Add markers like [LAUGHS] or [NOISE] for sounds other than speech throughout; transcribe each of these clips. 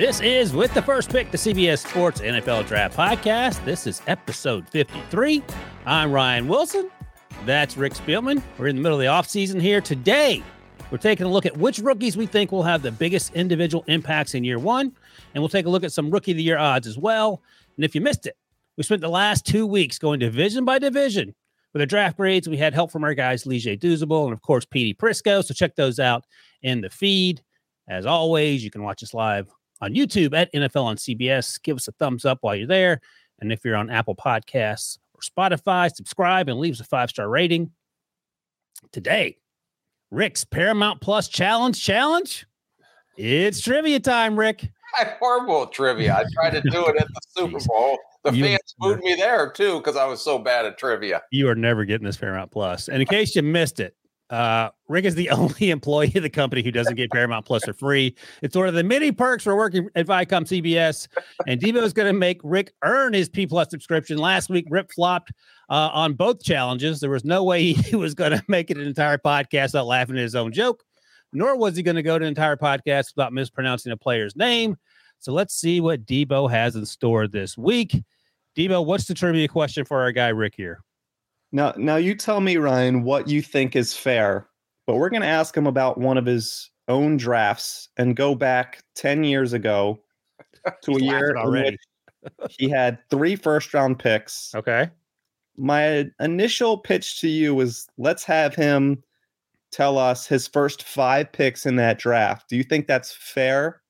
This is with the first pick, the CBS Sports NFL Draft Podcast. This is episode 53. I'm Ryan Wilson. That's Rick Spielman. We're in the middle of the offseason here. Today, we're taking a look at which rookies we think will have the biggest individual impacts in year one. And we'll take a look at some rookie of the year odds as well. And if you missed it, we spent the last two weeks going division by division with our draft grades. We had help from our guys, Leger Douzable and, of course, Petey Prisco. So check those out in the feed. As always, you can watch us live on YouTube at NFL on CBS. Give us a thumbs up while you're there. And if you're on Apple Podcasts or Spotify, subscribe and leave us a five star rating. Today, Rick's Paramount Plus Challenge Challenge. It's trivia time, Rick. I'm [LAUGHS] horrible trivia. I tried to do it at the Super Bowl. The You- fans booed me there too because I was so bad at trivia. You are never getting this Paramount Plus. And in [LAUGHS] case you missed it, uh, Rick is the [LAUGHS] only employee of the company who doesn't get Paramount Plus for free. It's one of the many perks for working at Viacom CBS. And Debo is going to make Rick earn his P Plus subscription. Last week, Rip flopped uh, on both challenges. There was no way [LAUGHS] he was going to make it an entire podcast without laughing at his own joke, nor was he going to go to an entire podcast without mispronouncing a player's name. So let's see what Debo has in store this week. Debo, what's the trivia question for our guy Rick here? Now, now you tell me, Ryan, what you think is fair. But we're going to ask him about one of his own drafts and go back ten years ago [LAUGHS] to a year laughing in already. which he had three first round picks. Okay. My initial pitch to you was let's have him tell us his first five picks in that draft. Do you think that's fair?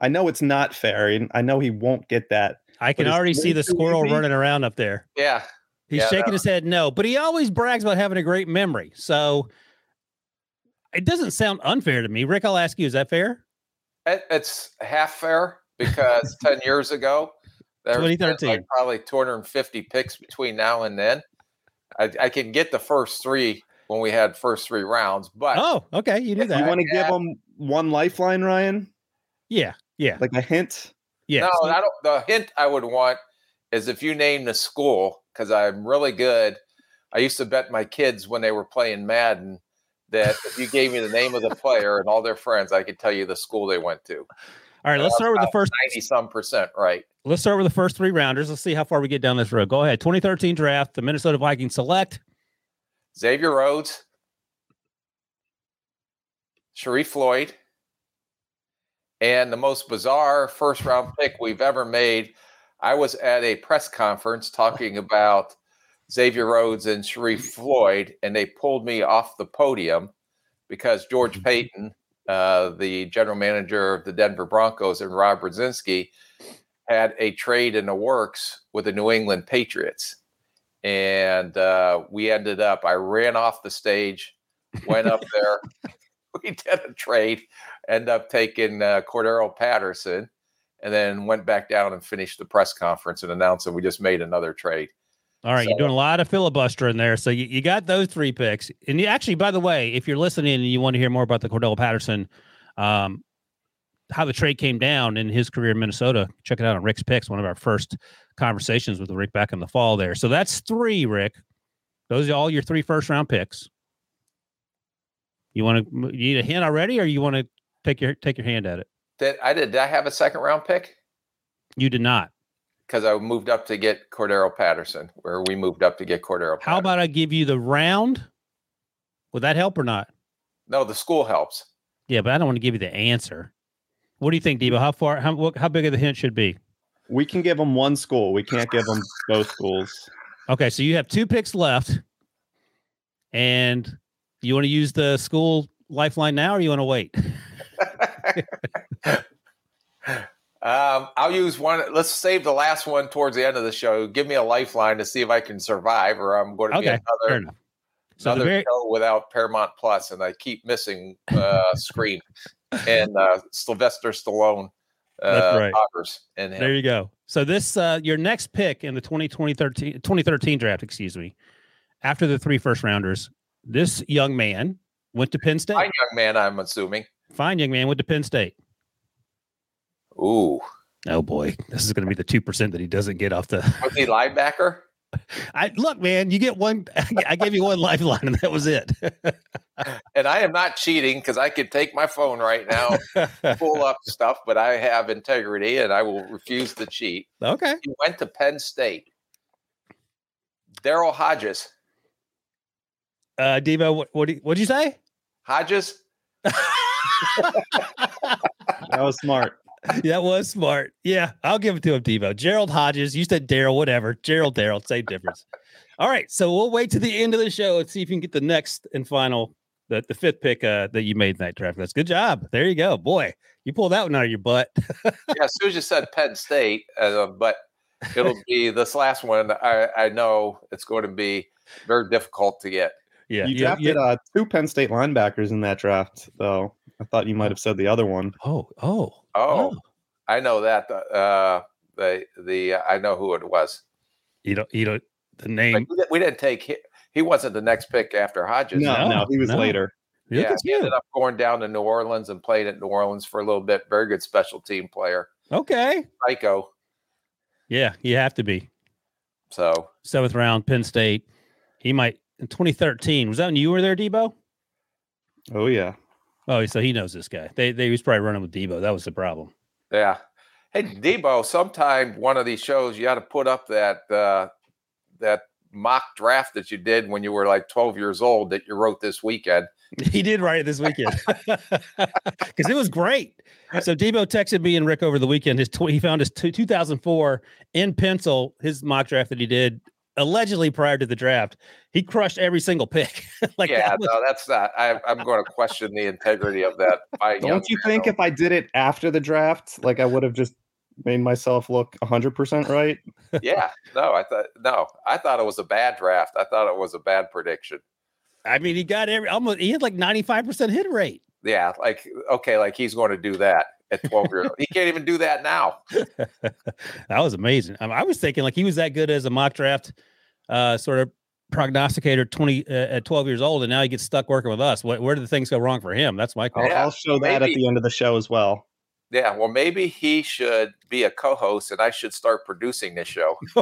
I know it's not fair, and I know he won't get that. I can already see the squirrel easy. running around up there. Yeah, He's Yeah, shaking his head no, but he always brags about having a great memory. So it doesn't sound unfair to me. Rick, I'll ask you, is that fair? it, it's half fair because [LAUGHS] ten years ago, there 2013. like probably 250 picks between now and then. I, I can get the first three when we had first three rounds, but Oh, okay. You knew that. You want to give Yeah. him one lifeline, Ryan? Yeah. Yeah. Like a hint? Yeah. no, I don't. The hint I would want is if you name the school because I'm really good. I used to bet my kids when they were playing Madden that if you gave me the name of the player and all their friends, I could tell you the school they went to. All right. Let's start with the first. Ninety some percent right. Let's start with the first three rounders. Let's see how far we get down this road. Go ahead. 2013 draft. The Minnesota Vikings select. Xavier Rhodes, Sharrif Floyd, and the most bizarre first round pick we've ever made. I was at a press conference talking about Xavier Rhodes and Sharrif Floyd, and they pulled me off the podium because George Paton uh, the general manager of the Denver Broncos and Rob Brzezinski had a trade in the works with the New England Patriots. And uh, we ended up, I ran off the stage, went up there. [LAUGHS] [LAUGHS] we did a trade, end up taking uh, Cordarrelle Patterson, and then went back down and finished the press conference and announced that we just made another trade. All right, So- you're doing a lot of filibuster in there. So you, you got those three picks. And you actually, by the way, if you're listening and you want to hear more about the Cordarrelle Patterson, um, how the trade came down in his career in Minnesota, check it out on Rick's Picks, one of our first conversations with Rick back in the fall there. So that's three, Rick. Those are all your three first round picks. You want to you need a hint already, or you want to take your take your hand at it? Did I did, did I have a second round pick? You did not. Because I moved up to get Cordarrelle Patterson, where we moved up to get Cordarrelle. How about I give you the round? Would that help or not? no? The school helps. Yeah, but I don't want to give you the answer. What do you think, Debo? How far? How what, how big of the hint should be? We can give them one school. We can't give them both schools. Okay, so you have two picks left, and you want to use the school lifeline now, or you want to wait? [LAUGHS] Um, I'll use one. Let's save the last one towards the end of the show. Give me a lifeline to see if I can survive, or I'm going to be Okay, fair another. So another very show without Paramount Plus, and I keep missing uh, Scream and uh, Sylvester Stallone. Uh, That's right. And there you go. So this uh your next pick in the 2020 13 2013 draft, excuse me, after the three first rounders, this young man went to Penn State. Fine young man, I'm assuming. Fine young man went to Penn State. Ooh, Oh boy, this is going to be the two percent that he doesn't get off the. [LAUGHS] was he linebacker? I look, man, you get one. I gave you one lifeline, and that was it. [LAUGHS] And I am not cheating because I could take my phone right now, pull up [LAUGHS] stuff, but I have integrity and I will refuse to cheat. okay. He went to Penn State. Daryl Hodges. Uh, Debo, what what what'd you say? Hodges? That was smart. that was smart. Yeah, I'll give it to him, Debo. Gerald Hodges. You said Daryl, whatever. Gerald, Daryl, same difference. All right, so we'll wait to the end of the show and see if you can get the next and final, the, the fifth pick uh, that you made in that draft. That's good job. There you go, boy. You pulled that one out of your butt. [LAUGHS] Yeah, as soon as you said Penn State, uh, but it'll be this last one. I, I know it's going to be very difficult to get. yeah, you yeah, drafted yeah. Uh, two Penn State linebackers in that draft, though. I thought you might have said the other one. oh, oh, Oh, I know that. Uh, the the I know who it was. You don't, you don't. The Like, name. we, didn't, we didn't take hi- he wasn't the next pick after Hodges. No, No, no, he was no. later. Look yeah, he ended up going down to New Orleans and played at New Orleans for a little bit. Very good special team player. Okay. Psycho. Yeah, you have to be So seventh round, Penn State. He might in 2013. Was that when you were there, Debo? Oh yeah. Oh, so he knows this guy. They they was probably running with Debo. That was the problem. yeah. Hey Debo, sometime one of these shows you got to put up that uh, that mock draft that you did when you were like 12 years old that you wrote this weekend. [LAUGHS] He did write it this weekend [LAUGHS] because it was great. So Debo texted me and Rick over the weekend. His tw- he found his two, 2004 in pencil his mock draft that he did allegedly prior to the draft. He crushed every single pick. [LAUGHS] like yeah, that was- no, that's not. I, I'm going to question the integrity of that. by Don't you think if I did it after the draft, like I would have just made myself look 100% right? yeah, no, I thought no, I thought it was a bad draft. I thought it was a bad prediction. I mean, he got every almost. He had like 95 percent hit rate. Yeah, like okay, like he's going to do that at 12 years old. He can't even do that now. [LAUGHS] that was amazing. I, I was thinking like he was that good as a mock draft uh, sort of prognosticator 20 uh, at 12 years old, and now he gets stuck working with us. What, where did the things go wrong for him? That's my I'll, question. Yeah, I'll show that at the end of the show as well. Yeah, well, maybe he should be a co-host, and I should start producing this show. [LAUGHS]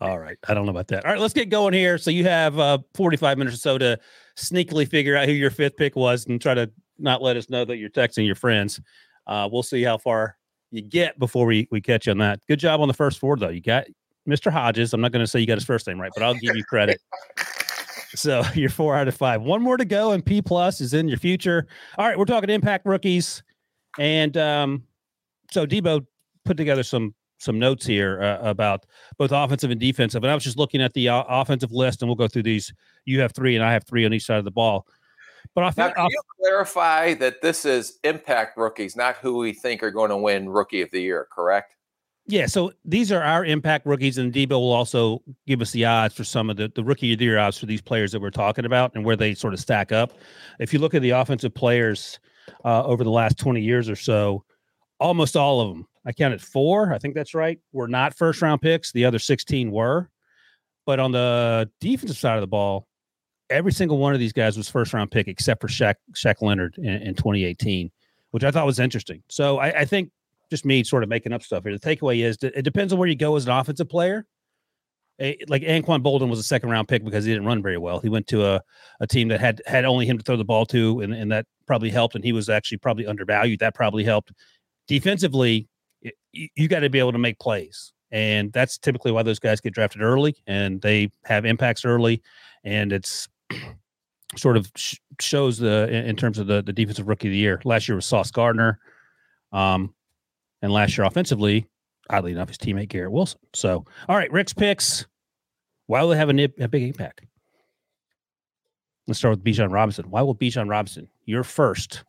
All right. I don't know about that. All right, let's get going here. So you have uh, 45 minutes or so to sneakily figure out who your fifth pick was and try to not let us know that you're texting your friends. Uh, we'll see how far you get before we, we catch you on that. Good job on the first four, though. You got Mr. Hodges. I'm not going to say you got his first name right, but I'll give you credit. [LAUGHS] So [LAUGHS] you're four out of five. One more to go, and P plus is in your future. All right, we're talking impact rookies, and um, so Debo put together some some notes here uh, about both offensive and defensive. And I was just looking at the uh, offensive list, and we'll go through these. You have three, and I have three on each side of the ball. But I Now, can you clarify that this is impact rookies, not who we think are going to win Rookie of the Year, correct? Yeah, so these are our impact rookies, and Debo will also give us the odds for some of the, the rookie of the year odds for these players that we're talking about and where they sort of stack up. If you look at the offensive players uh, over the last 20 years or so, almost all of them, I counted four, I think that's right, were not first round picks. The other 16 were. But on the defensive side of the ball, every single one of these guys was first round pick except for Shaq, Shaq Leonard in, in 2018, which I thought was interesting. So I, I think just me sort of making up stuff here. The takeaway is it depends on where you go as an offensive player. Like Anquan Boldin was a second round pick because he didn't run very well. He went to a, a team that had had only him to throw the ball to, and, and that probably helped. And he was actually probably undervalued. That probably helped. Defensively, it, you got to be able to make plays. And that's typically why those guys get drafted early and they have impacts early. And it's sort of sh- shows the in, in terms of the, the defensive rookie of the year. Last year was Sauce Gardner. Um, and last year offensively, oddly enough, his teammate Garrett Wilson. So, all right, Rick's picks. Why will they have a, nip, a big impact? Let's start with Bijan Robinson. Why will Bijan Robinson, your first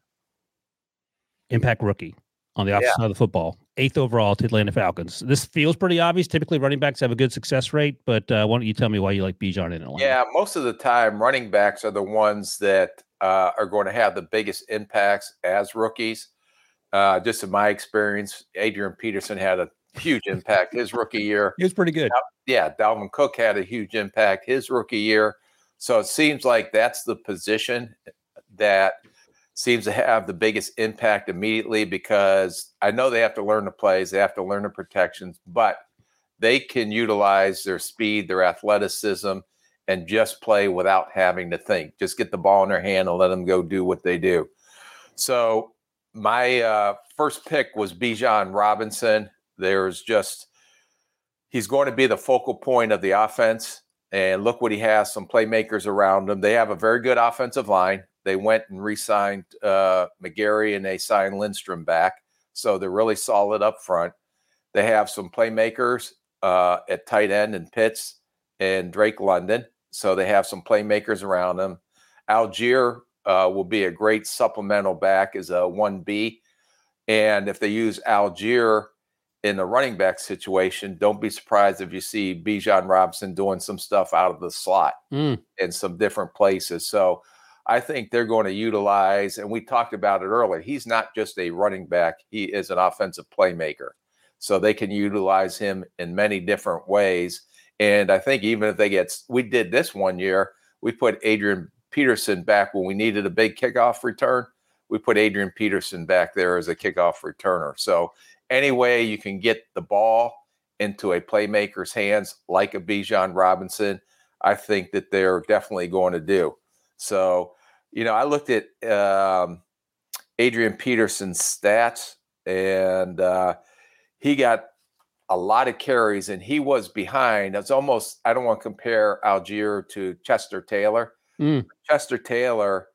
impact rookie on the opposite Yeah. side of the football, eighth overall to Atlanta Falcons? This feels pretty obvious. Typically, running backs have a good success rate, but uh, why don't you tell me why you like Bijan in Atlanta? Yeah, most of the time, running backs are the ones that uh, are going to have the biggest impacts as rookies. Uh, just in my experience, Adrian Peterson had a huge impact his rookie year. [LAUGHS] He was pretty good. Yeah, Dalvin Cook had a huge impact his rookie year. So it seems like that's the position that seems to have the biggest impact immediately because I know they have to learn the plays, they have to learn the protections, but they can utilize their speed, their athleticism, and just play without having to think. Just get the ball in their hand and let them go do what they do. So my uh, first pick was Bijan Robinson. There's just he's going to be the focal point of the offense. And look what he has some playmakers around him. They have a very good offensive line. They went and re signed uh, McGary and they signed Lindstrom back. So they're really solid up front. They have some playmakers uh, at tight end and Pitts and Drake London. So they have some playmakers around them. Allgeier uh, will be a great supplemental back as a 1B. And if they use Allgeier in the running back situation, don't be surprised if you see Bijan Robinson doing some stuff out of the slot Mm. in some different places. So I think they're going to utilize, and we talked about it earlier, he's not just a running back, he is an offensive playmaker. So they can utilize him in many different ways. And I think even if they get, we did this one year, we put Adrian Peterson back when we needed a big kickoff return. We put Adrian Peterson back there as a kickoff returner. So any way you can get the ball into a playmaker's hands, like a Bijan Robinson, I think that they're definitely going to do. So, you know, I looked at um, Adrian Peterson's stats, and uh, he got a lot of carries, and he was behind. It's almost I don't want to compare Allgeier to Chester Taylor. Mm. Chester Taylor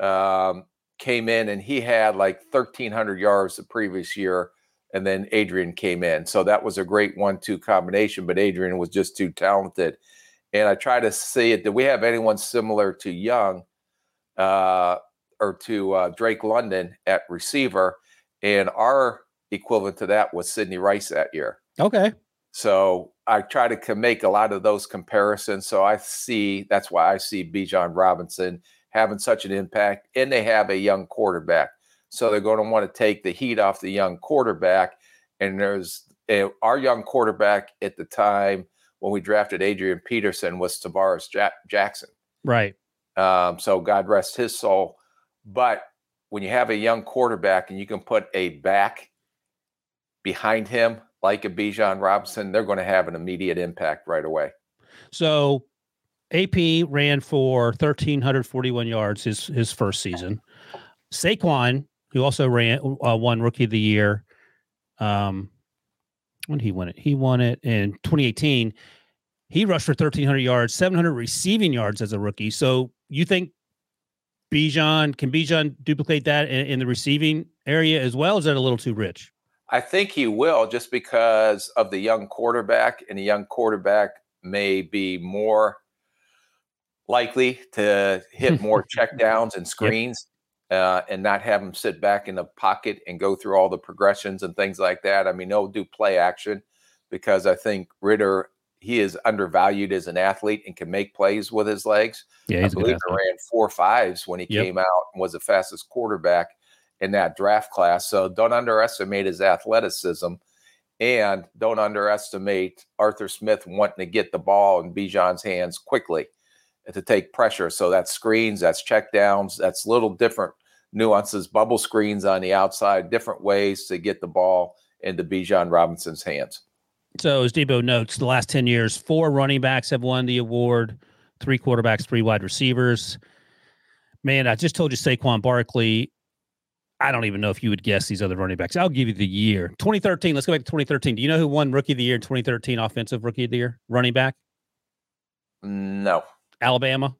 um, came in and he had like 1,300 yards the previous year, and then Adrian came in. So that was a great one-two combination. But Adrian was just too talented. And I try to see it. Did we have anyone similar to Young uh, or to uh, Drake London at receiver? And our equivalent to that was Sidney Rice that year. Okay. So I try to make a lot of those comparisons. So I see that's why I see Bijan Robinson having such an impact, and they have a young quarterback. So they're going to want to take the heat off the young quarterback. And there's uh, our young quarterback at the time when we drafted Adrian Peterson was Tarvaris ja- Jackson. Right. Um, so God rest his soul. But when you have a young quarterback and you can put a back behind him like a Bijan Robinson, they're going to have an immediate impact right away. So AP ran for 1,341 yards his his first season. Saquon, who also ran uh, won Rookie of the Year, um, when he won it? He won it in 2018. He rushed for 1,300 yards, 700 receiving yards as a rookie. So you think Bijan can Bijan duplicate that in, in the receiving area as well? Is that a little too rich? I think he will just because of the young quarterback, and the young quarterback may be more likely to hit [LAUGHS] more checkdowns and screens uh, and not have him sit back in the pocket and go through all the progressions and things like that. I mean, he'll do play action because I think Ridder he is undervalued as an athlete and can make plays with his legs. Yeah, I believe he ran four fives when he Yep. came out and was the fastest quarterback in that draft class. So don't underestimate his athleticism and don't underestimate Arthur Smith wanting to get the ball in Bijan's hands quickly to take pressure. So that's screens, that's checkdowns, that's little different nuances, bubble screens on the outside, different ways to get the ball into Bijan Robinson's hands. So as Debo notes, the last 10 years, four running backs have won the award, three quarterbacks, three wide receivers. Man, I just told you Saquon Barkley. I don't even know if you would guess these other running backs. I'll give you the year. 2013. Let's go back to 2013. Do you know who won rookie of the year in 2013 offensive rookie of the year? Running back? No. Alabama,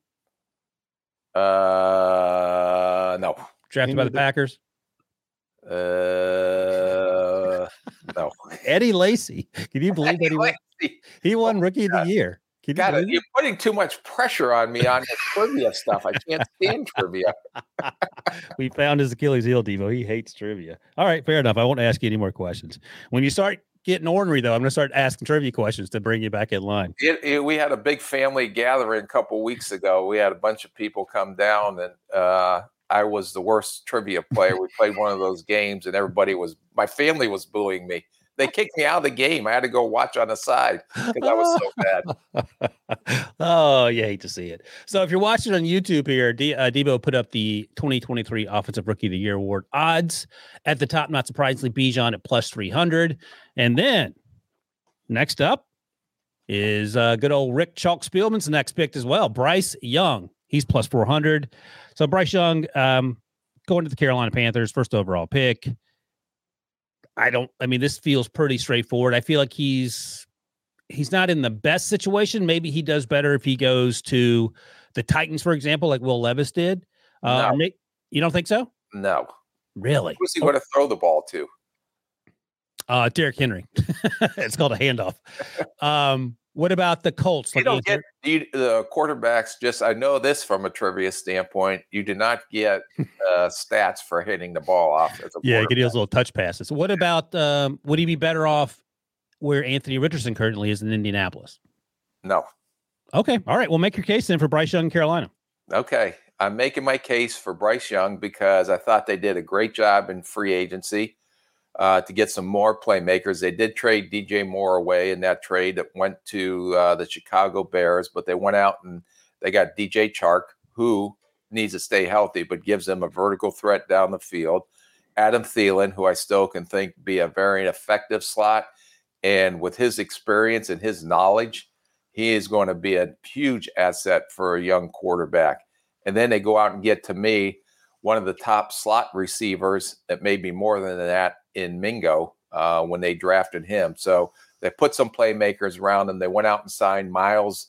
Uh no. drafted by the the- Packers. Uh no. Eddie Lacy. Can you believe that he won, he won rookie of the year? Can you God, believe you're putting too much pressure on me on this trivia stuff. I can't stand trivia. [LAUGHS] we found his Achilles heel, Debo. He hates trivia. All right, fair enough. I won't ask you any more questions. When you start getting ornery, though, I'm going to start asking trivia questions to bring you back in line. It, it- we had a big family gathering a couple weeks ago. We had a bunch of people come down, and uh, I was the worst trivia player. We played one of those games, and everybody was my family was booing me. They kicked me out of the game. I had to go watch on the side because I was so bad. [LAUGHS] oh, you hate to see it. So if you're watching on YouTube here, D- uh, Debo put up the 2023 Offensive Rookie of the Year award odds at the top. Not surprisingly, Bijan at plus 300, and then next up is uh, good old Rick Chalk Spielman's next pick as well. Bryce Young, he's plus 400. So Bryce Young, um, going to the Carolina Panthers, first overall pick. I don't. I mean, this feels pretty straightforward. I feel like he's he's not in the best situation. Maybe he does better if he goes to the Titans, for example, like Will Levis did. Uh, No. you don't think so? No, Really? who's he going to throw the ball to? Uh, Derrick Henry. [LAUGHS] it's called a handoff. [LAUGHS] Um, what about the Colts? You don't get you, the quarterbacks. Just I know this from a trivia standpoint. You do not get uh, stats for hitting the ball off. As a yeah, you get those little touch passes. What about um, would he be better off where Anthony Richardson currently is in Indianapolis? No. Okay, all right. Well, make your case then for Bryce Young, in Carolina. Okay. I'm making my case for Bryce Young because I thought they did a great job in free agency uh, to get some more playmakers. They did trade DJ Moore away in that trade that went to uh, the Chicago Bears, but they went out and they got DJ Chark, who needs to stay healthy, but gives them a vertical threat down the field. Adam Thielen, who I still can think be a very effective slot. And with his experience and his knowledge, he is going to be a huge asset for a young quarterback. And then they go out and get to me one of the top slot receivers that may be more than that in Mingo uh, when they drafted him. So they put some playmakers around him. They went out and signed Miles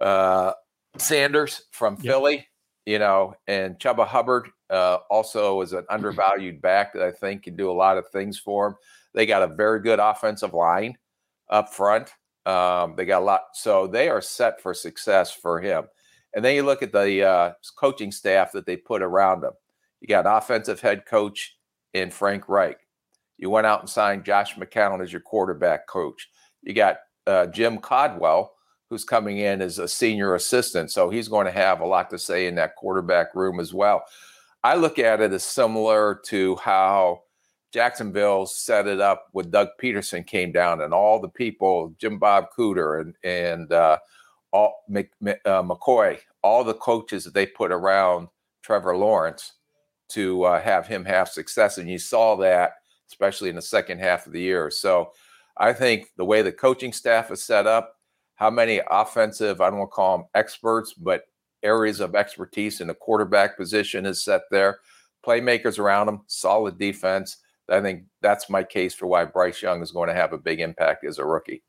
uh, Sanders from Yep. Philly, you know, and Chuba Hubbard uh, also is an undervalued back that I think can do a lot of things for him. They got a very good offensive line up front. Um, they got a lot, so they are set for success for him. And then you look at the uh, coaching staff that they put around him. You got an offensive head coach in Frank Reich. You went out and signed Josh McCown as your quarterback coach. You got uh, Jim Caldwell, who's coming in as a senior assistant. So he's going to have a lot to say in that quarterback room as well. I look at it as similar to how Jacksonville set it up when Doug Pederson came down and all the people, Jim Bob Cooter and and uh, all Mc, uh, McCoy, all the coaches that they put around Trevor Lawrence to uh, have him have success, and you saw that especially in the second half of the year. So I think the way the coaching staff is set up, how many offensive, I don't want to call them experts, but areas of expertise in the quarterback position is set there, playmakers around them, solid defense. I think that's my case for why Bryce Young is going to have a big impact as a rookie.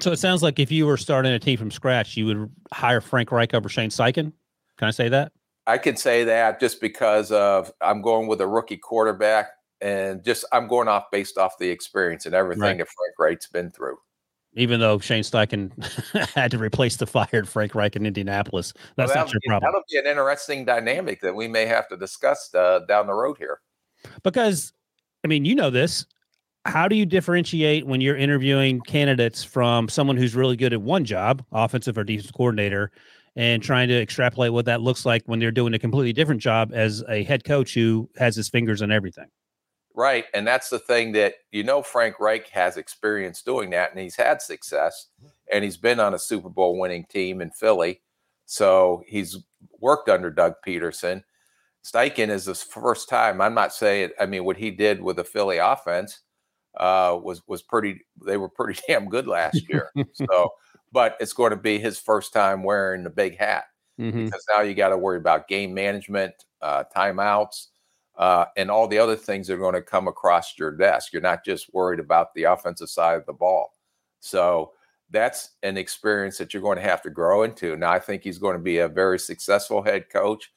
So it sounds like if you were starting a team from scratch, you would hire Frank Reich over Shane Steichen. Can I say that? I can say that just because of I'm going with a rookie quarterback and just I'm going off based off the experience and everything Right. that Frank Reich's been through. even though Shane Steichen [LAUGHS] had to replace the fired Frank Reich in Indianapolis. That's Well, not your be- problem. That'll be an interesting dynamic that we may have to discuss uh, down the road here. Because, I mean, you know this. How do you differentiate when you're interviewing candidates from someone who's really good at one job, offensive or defensive coordinator, and trying to extrapolate what that looks like when they're doing a completely different job as a head coach who has his fingers in everything? Right. And that's the thing that you know Frank Reich has experience doing that and he's had success and he's been on a Super Bowl winning team in Philly. So he's worked under Doug Pederson. Steichen is the first time. I'm not saying I mean what he did with the Philly offense uh was was pretty they were pretty [LAUGHS] damn good last [LAUGHS] year. so but it's going to be his first time wearing the big hat Mhm. because now you got to worry about game management, uh, timeouts, uh, and all the other things that are going to come across your desk. You're not just worried about the offensive side of the ball. So that's an experience that you're going to have to grow into. Now, I think he's going to be a very successful head coach,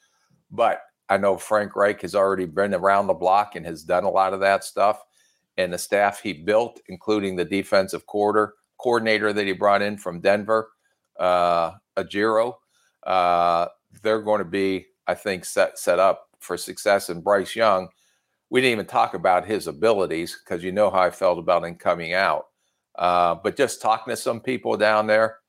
but I know Frank Reich has already been around the block and has done a lot of that stuff. And the staff he built, including the defensive quarter coordinator that he brought in from Denver, uh, Ejiro, uh, they're going to be, I think, set set up for success. And Bryce Young, we didn't even talk about his abilities because you know how I felt about him coming out. Uh, but just talking to some people down there,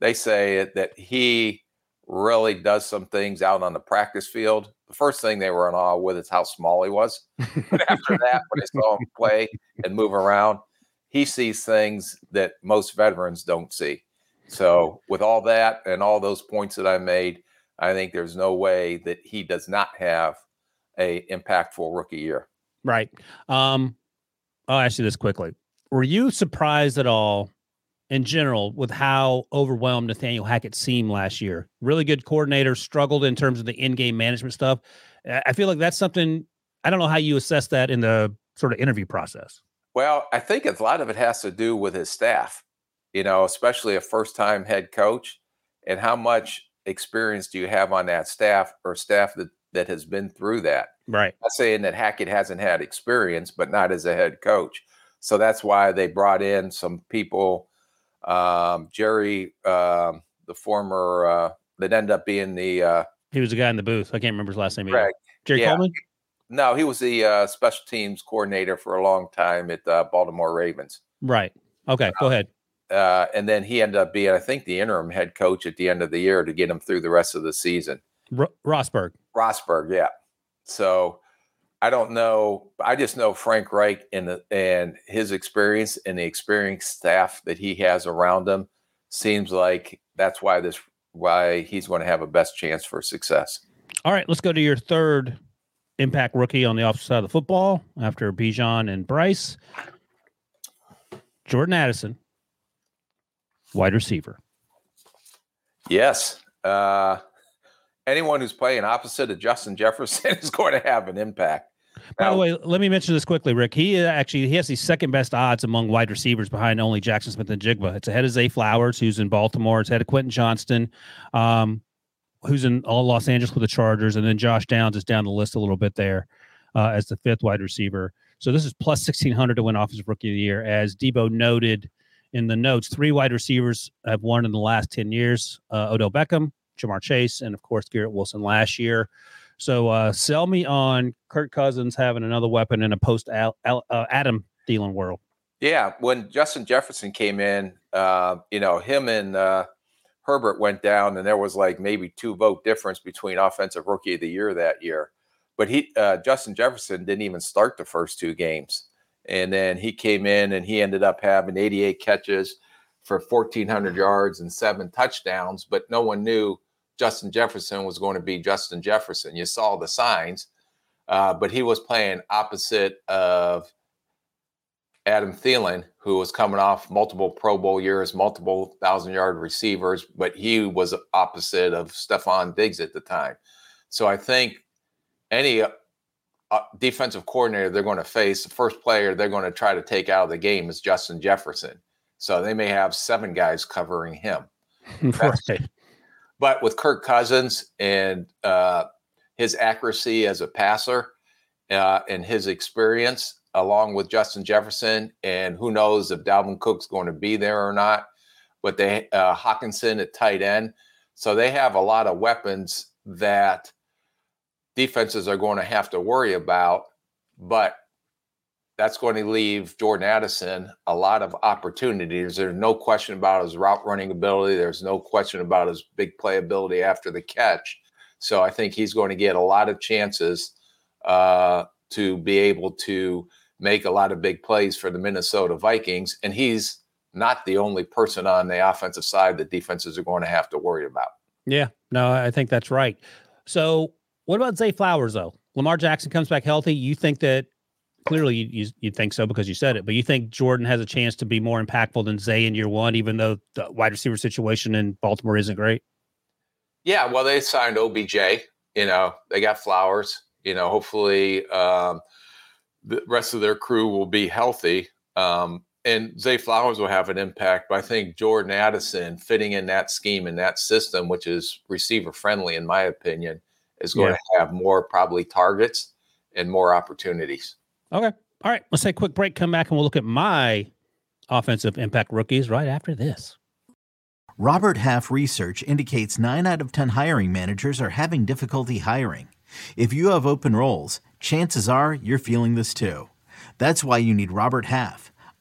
they say that he really does some things out on the practice field. The first thing they were in awe with is how small he was. But after that, when they saw him play and move around, he sees things that most veterans don't see. So, with all that and all those points that I made, I think there's no way that he does not have a impactful rookie year. Right. Um, I'll ask you this quickly. Were you surprised at all in general with how overwhelmed Nathaniel Hackett seemed last year? Really good coordinator, struggled in terms of the in-game management stuff. I I feel like that's something I don't know how you assess that in the sort of interview process. Well, I think a lot of it has to do with his staff, you know, especially a first time head coach. And how much experience do you have on that staff or staff that, that has been through that? Right. not saying that Hackett hasn't had experience, but not as a head coach. So that's why they brought in some people, um, Jerry, um, the former uh, that ended up being the uh, He was the guy in the booth. I can't remember his last name. Greg. Jerry Yeah. Coleman. No, he was the uh, special teams coordinator for a long time at uh, Baltimore Ravens. Right. Okay. Go ahead. Uh, and then he ended up being, I think, the interim head coach at the end of the year to get him through the rest of the season. R- Rosburg. Rosburg, yeah. So I don't know. I just know Frank Reich and the, and his experience and the experienced staff that he has around him seems like that's why this why he's going to have a best chance for success. All right, let's go to your third impact rookie on the offensive side of the football after Bijan and Bryce. Jordan Addison, wide receiver. Yes. Uh, anyone who's playing opposite of Justin Jefferson [LAUGHS] is going to have an impact. By the way, let me mention this quickly, Rick. He uh, actually he has the second best odds among wide receivers behind only Jaxon Smith-Njigba. It's ahead of Zay Flowers, who's in Baltimore. It's ahead of Quentin Johnston, um, who's in all Los Angeles with the Chargers, and then Josh Downs is down the list a little bit there uh, as the fifth wide receiver. So this is plus sixteen hundred to win Offensive Rookie of the Year, as Debo noted in the notes. Three wide receivers have won in the last ten years: uh, Odell Beckham, Ja'Marr Chase, and of course Garrett Wilson last year. So uh, sell me on Kirk Cousins having another weapon in a post uh, Adam Thielen world. Yeah, when Justin Jefferson came in, uh, you know, him and uh, Herbert went down, and there was like maybe two vote difference between offensive rookie of the year that year. But he, uh, Justin Jefferson, didn't even start the first two games, and then he came in and he ended up having 88 catches for 1,400 yards and seven touchdowns. But no one knew Justin Jefferson was going to be Justin Jefferson. You saw the signs, uh, but he was playing opposite of Adam Thielen, who was coming off multiple Pro Bowl years, multiple thousand yard receivers, but he was opposite of Stefon Diggs at the time. So I think any defensive coordinator they're going to face, the first player they're going to try to take out of the game is Justin Jefferson. So they may have seven guys covering him. [LAUGHS] right. But with Kirk Cousins and uh, his accuracy as a passer uh, and his experience, along with Justin Jefferson, and who knows if Dalvin Cook's going to be there or not. But they uh, Hockenson at tight end, so they have a lot of weapons that defenses are going to have to worry about. But that's going to leave Jordan Addison a lot of opportunities. There's no question about his route running ability. There's no question about his big playability after the catch. So I think he's going to get a lot of chances uh, to be able to make a lot of big plays for the Minnesota Vikings. And he's not the only person on the offensive side that defenses are going to have to worry about. Yeah, no, I think that's right. So, what about Zay Flowers though? Lamar Jackson comes back healthy. You think that clearly you, you, you think so because you said it, but you think Jordan has a chance to be more impactful than Zay in year one, even though the wide receiver situation in Baltimore isn't great. Yeah, well, they signed OBJ. You know, they got Flowers. You know, hopefully um, the rest of their crew will be healthy. Um, and Zay Flowers will have an impact. But I think Jordan Addison fitting in that scheme and that system, which is receiver friendly, in my opinion, is going yeah. to have more probably targets and more opportunities. Okay. All right. Let's take a quick break. Come back and we'll look at my offensive impact rookies right after this. Robert Half research indicates nine out of 10 hiring managers are having difficulty hiring. If you have open roles, chances are you're feeling this too. That's why you need Robert Half.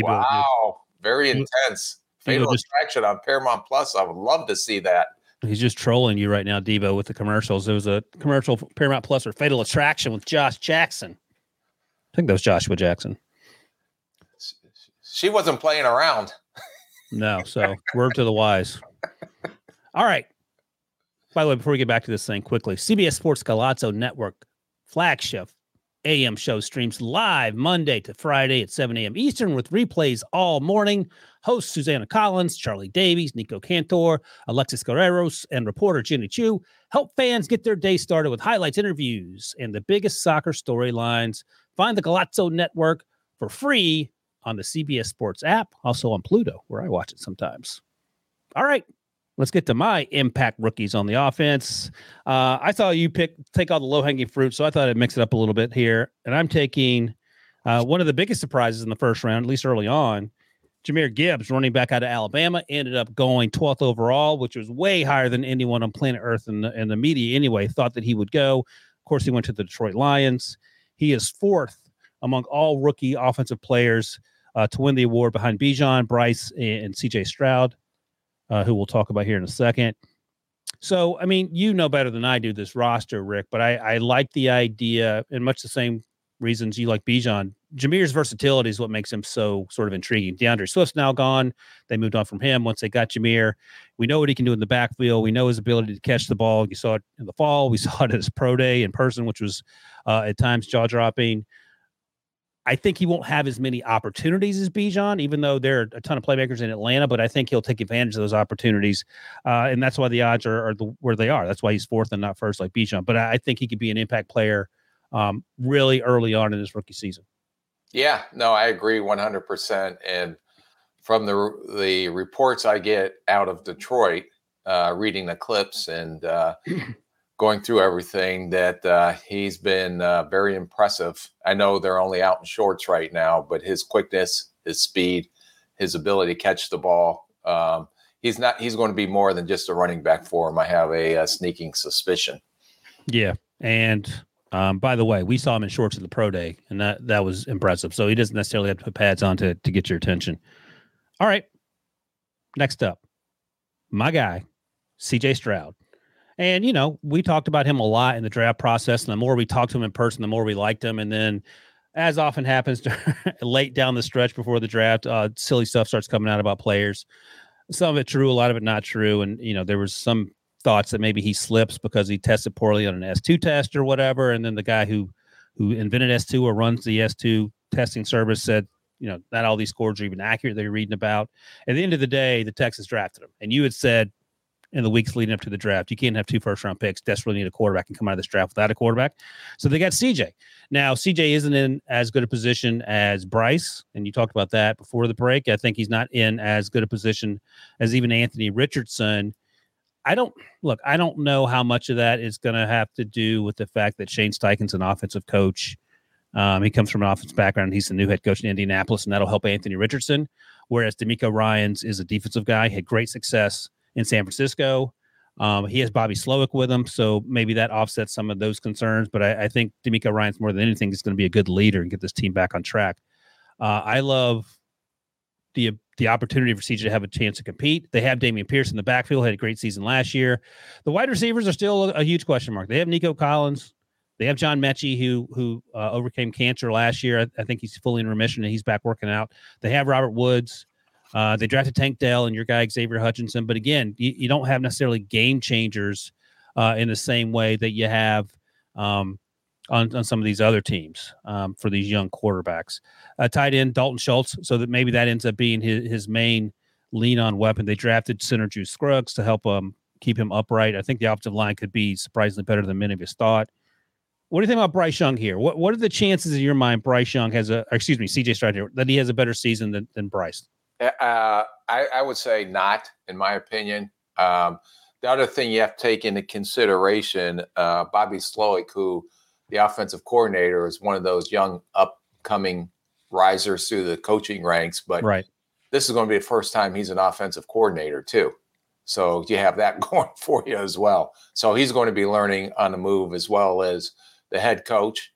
Wow, very intense. Fatal just, Attraction on Paramount Plus. I would love to see that. He's just trolling you right now, Debo, with the commercials. There was a commercial Paramount Plus or Fatal Attraction with Josh Jackson. I think that was Joshua Jackson. She wasn't playing around. No, so word to the wise. All right. By the way, before we get back to this thing quickly, CBS Sports Golazo Network flagship AM show streams live Monday to Friday at 7 a.m. Eastern with replays all morning. Hosts Susannah Collins, Charlie Davies, Nico Cantor, Alexis Guerreros, and reporter Jenny Chiu help fans get their day started with highlights, interviews, and the biggest soccer storylines. Find the Golazo Network for free on the CBS Sports app, also on Pluto, where I watch it sometimes. All right, Let's get to my impact rookies on the offense. Uh, I saw you pick take all the low hanging fruit, so I thought I'd mix it up a little bit here. And I'm taking uh, one of the biggest surprises in the first round, at least early on. Jahmyr Gibbs, running back out of Alabama, ended up going 12th overall, which was way higher than anyone on planet Earth and the, and the media anyway thought that he would go. Of course, he went to the Detroit Lions. He is fourth among all rookie offensive players uh, to win the award behind Bijan, Bryce, and, and CJ Stroud uh, who we'll talk about here in a second. So, I mean, you know better than I do this roster, Rick, but I, I like the idea in much the same reasons you like Bijan. Jahmyr's versatility is what makes him so sort of intriguing. D'Andre Swift's now gone. They moved on from him once they got Jahmyr. We know what he can do in the backfield. We know his ability to catch the ball. You saw it in the fall. We [LAUGHS] saw it at his pro day in person, which was uh, at times jaw dropping. I think he won't have as many opportunities as Bijan, even though there are a ton of playmakers in Atlanta. But I think he'll take advantage of those opportunities, uh, and that's why the odds are, are the, where they are. That's why he's fourth and not first, like Bijan. But I, I think he could be an impact player um, really early on in his rookie season. Yeah, no, I agree one hundred percent. And from the the reports I get out of Detroit, uh, reading the clips and uh, [CLEARS THROAT] going through everything that uh, he's been uh, very impressive. I know they're only out in shorts right now, but his quickness, his speed, his ability to catch the ball. Um, he's not. He's going to be more than just a running back for him. I have a, a sneaking suspicion. Yeah, and um, by the way, we saw him in shorts at the pro day, and that that was impressive. So he doesn't necessarily have to put pads on to to get your attention. All right, next up, my guy, C.J. Stroud. And you know, we talked about him a lot in the draft process, and the more we talked to him in person, the more we liked him. And then, as often [LAUGHS] happens, late down the stretch before the draft, uh, silly stuff starts coming out about players. Some of it true, a lot of it not true. And you know, there was some thoughts that maybe he slips because he tested poorly on an S2 test or whatever. And then the guy who who invented S2 or runs the S2 testing service said, you know, not all these scores are even accurate that you're reading about. At the end of the day, the Texans drafted him. And you had said in the weeks leading up to the draft, you can't have two first round picks, desperately need a quarterback and come out of this draft without a quarterback. So they got CJ. Now, CJ isn't in as good a position as Bryce. And you talked about that before the break. I think he's not in as good a position as even Anthony Richardson I don't look, I don't know how much of that is going to have to do with the fact that Shane Steichen's an offensive coach. Um, he comes from an offensive background. He's the new head coach in Indianapolis, and that'll help Anthony Richardson. Whereas DeMeco Ryans is a defensive guy, had great success in San Francisco. Um, he has Bobby Slowik with him, so maybe that offsets some of those concerns. But I, I think DeMeco Ryans, more than anything, is going to be a good leader and get this team back on track. Uh, I love the the opportunity for CJ to have a chance to compete. They have Dameon Pierce in the backfield, had a great season last year. The wide receivers are still a, a huge question mark. They have Nico Collins. They have John Metchie, who who uh, overcame cancer last year. I, I, think he's fully in remission and he's back working out. They have Robert Woods. Uh, they drafted Tank Dell and your guy Xavier Hutchinson. But again, you, you don't have necessarily game changers uh, in the same way that you have um, on, on some of these other teams um, for these young quarterbacks. Uh, tight end Dalton Schultz, so that maybe that ends up being his, his main lean on weapon. They drafted center Juice Scruggs to help um, keep him upright. I think the offensive line could be surprisingly better than many of us thought. What do you think about Bryce Young here? What what are the chances in your mind Bryce Young has a, excuse me, CJ Stroud here, that he has a better season than, than Bryce? Uh, I, I would say not, in my opinion. Um, the other thing you have to take into consideration, uh, Bobby Slowik, who – the offensive coordinator is one of those young upcoming risers through the coaching ranks. But right. this is going to be the first time he's an offensive coordinator too. So you have that [LAUGHS] going for you as well. So he's going to be learning on the move as well as the head coach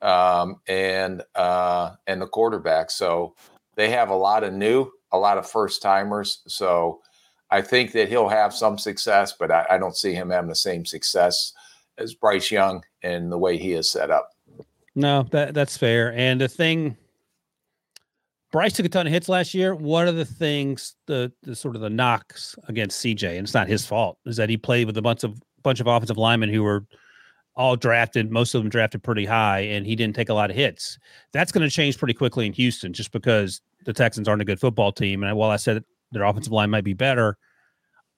um, and uh, and the quarterback. So they have a lot of new, a lot of first timers. So I think that he'll have some success, but I, I don't see him having the same success as Bryce Young and the way he is set up. No, that that's fair. And the thing, Bryce took a ton of hits last year. One of the things, the, the sort of the knocks against CJ, and it's not his fault, is that he played with a bunch of bunch of offensive linemen who were all drafted, most of them drafted pretty high, and he didn't take a lot of hits. That's going to change pretty quickly in Houston, just because the Texans aren't a good football team. And while I said their offensive line might be better,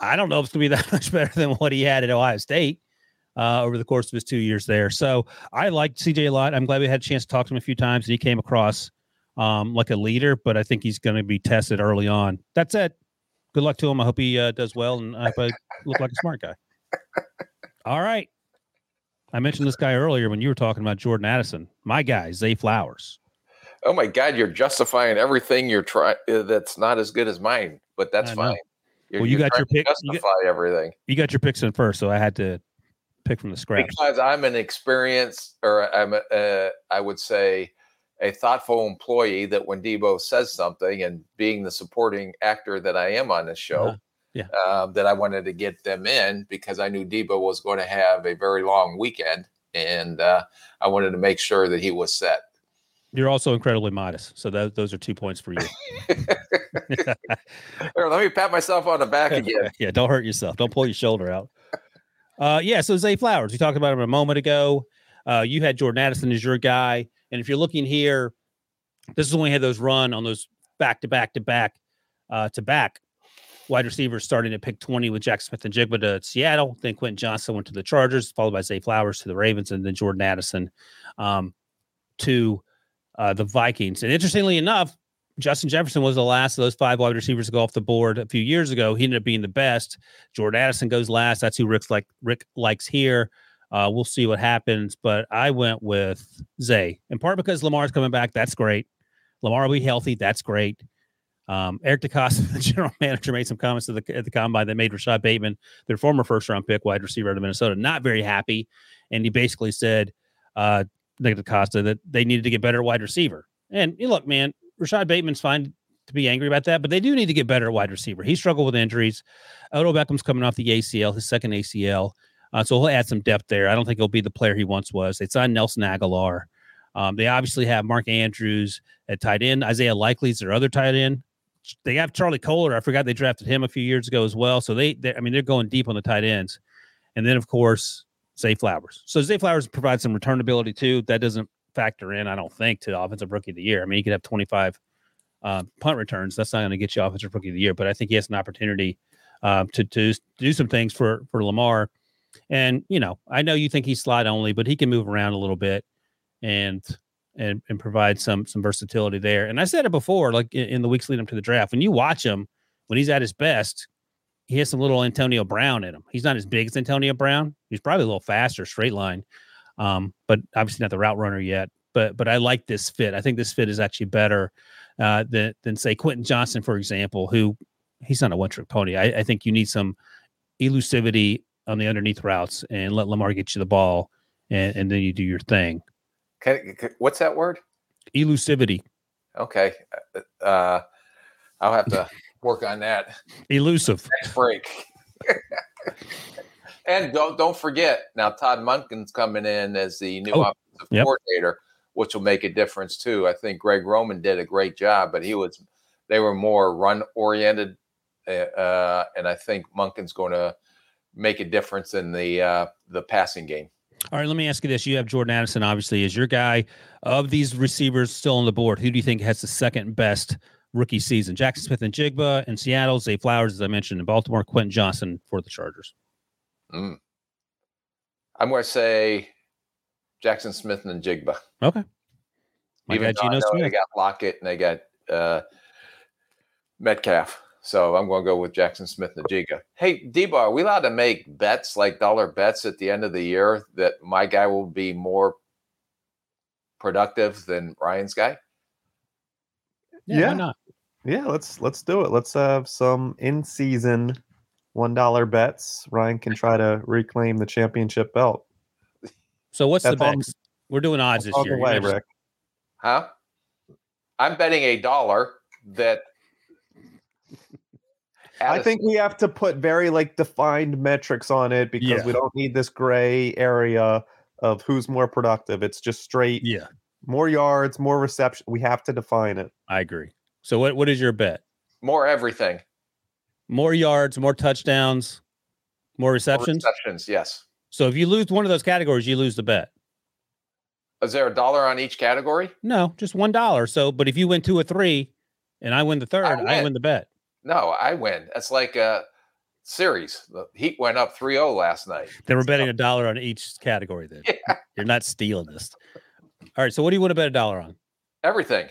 I don't know if it's going to be [LAUGHS] that much better than what he had at Ohio State uh, over the course of his two years there. So I liked CJ a lot. I'm glad we had a chance to talk to him a few times and he came across um, like a leader, but I think he's going to be tested early on. That's it. Good luck to him. I hope he uh, does well and I hope I look like a smart guy. All right. I mentioned this guy earlier when you were talking about Jordan Addison. My guy, Zay Flowers. Oh my God, you're justifying everything you're trying. Uh, that's not as good as mine, but that's fine. You're, well, you got your pick. Justify you got, everything. You got your picks in first, so I had to pick from the scratch? Because I'm an experienced, or I'm, a, uh, I would say, a thoughtful employee. That when Debo says something, and being the supporting actor that I am on this show, uh-huh. yeah, um, that I wanted to get them in because I knew Debo was going to have a very long weekend, and uh, I wanted to make sure that he was set. You're also incredibly modest, so that, those are two points for you. [LAUGHS] [LAUGHS] Let me pat myself on the back [LAUGHS] again. yeah, don't hurt yourself. Don't pull your shoulder out. Uh, yeah, so Zay Flowers, we talked about him a moment ago. Uh, you had Jordan Addison as your guy, and if you're looking here, this is when we had those run on those back to back to back uh, to back wide receivers starting at pick 20 with Jack Smith-Njigba to Seattle. Then Quentin Johnson went to the Chargers, followed by Zay Flowers to the Ravens, and then Jordan Addison um, to uh, the Vikings. And interestingly enough, Justin Jefferson was the last of those five wide receivers to go off the board a few years ago. He ended up being the best. Jordan Addison goes last. That's who Rick's like Rick likes here. Uh, we'll see what happens, but I went with Zay in part because Lamar's coming back. That's great. Lamar will be healthy. That's great. Um, Eric DeCosta, [LAUGHS] the general manager, made some comments at the, at the combine that made Rashod Bateman, their former first round pick, wide receiver out of Minnesota, not very happy. And he basically said, uh, DeCosta, that they needed to get better wide receiver. And you look, man, Rashod Bateman's fine to be angry about that, but they do need to get better at wide receiver. He struggled with injuries. Odell Beckham's coming off the ACL, his second ACL. Uh, so he'll add some depth there. I don't think he'll be the player he once was. They signed Nelson Agholor. Um, they obviously have Mark Andrews at tight end. Isaiah Likely's their other tight end. They have Charlie Kolar. I forgot they drafted him a few years ago as well. So they, I mean, they're going deep on the tight ends. And then, of course, Zay Flowers. So Zay Flowers provides some return ability too. That doesn't factor in, I don't think, to the offensive rookie of the year. I mean, he could have 25 uh, punt returns. That's not going to get you offensive rookie of the year, but I think he has an opportunity uh, to, to do some things for for Lamar. And you know, I know you think he's slide only, but he can move around a little bit and and and provide some some versatility there. And I said it before, like in, in the weeks leading up to the draft, when you watch him when he's at his best, he has some little Antonio Brown in him. He's not as big as Antonio Brown. He's probably a little faster, straight line, um, but obviously not the route runner yet. But but I like this fit. I think this fit is actually better uh, than than say Quentin Johnson, for example, who he's not a one trick pony. I, I, think you need some elusivity on the underneath routes and let Lamar get you the ball, and, and then you do your thing. Okay, what's that word? Elusivity. Okay, uh, uh I'll have to work on that. Elusive. Next break. [LAUGHS] and don't don't forget now Todd Monken's coming in as the new oh, offensive yep. coordinator, which will make a difference too. I think Greg Roman did a great job, but he was they were more run oriented, uh, uh, and I think Monken's going to make a difference in the uh, the passing game. All right, let me ask you this: You have Jordan Addison, obviously, as your guy of these receivers still on the board. Who do you think has the second best rookie season. Jaxon Smith-Njigba in Seattle, Zay Flowers, as I mentioned, in Baltimore, Quentin Johnson for the Chargers. Mm. I'm going to say Jaxon Smith-Njigba. Okay. My Even though Geno Smith. they got Lockett and they got uh, Metcalf. So I'm going to go with Jaxon Smith-Njigba. Hey, Debo, are we allowed to make bets, like dollar bets at the end of the year that my guy will be more productive than Ryan's guy? Yeah, yeah. Yeah, let's let's do it. Let's have some in season one dollar bets. Ryan can try to reclaim the championship belt. So what's That's the bet? We're doing odds this year. Way, Rick. Huh? I'm betting a dollar that I think we have to put very like defined metrics on it because yeah. we don't need this gray area of who's more productive. It's just straight yeah more yards, more reception. We have to define it. I agree. So what what is your bet? More everything. More yards, more touchdowns, more receptions. More receptions, yes. So if you lose one of those categories, you lose the bet. Is there a dollar on each category? No, just one dollar. So, but if you win two or three, and I win the third, I win, I win the bet. No, I win. That's like a series. The Heat went up 3-0 last night. They were betting a dollar on each category. Then [LAUGHS] yeah. you're not stealing this. All right. So what do you want to bet a dollar on? Everything.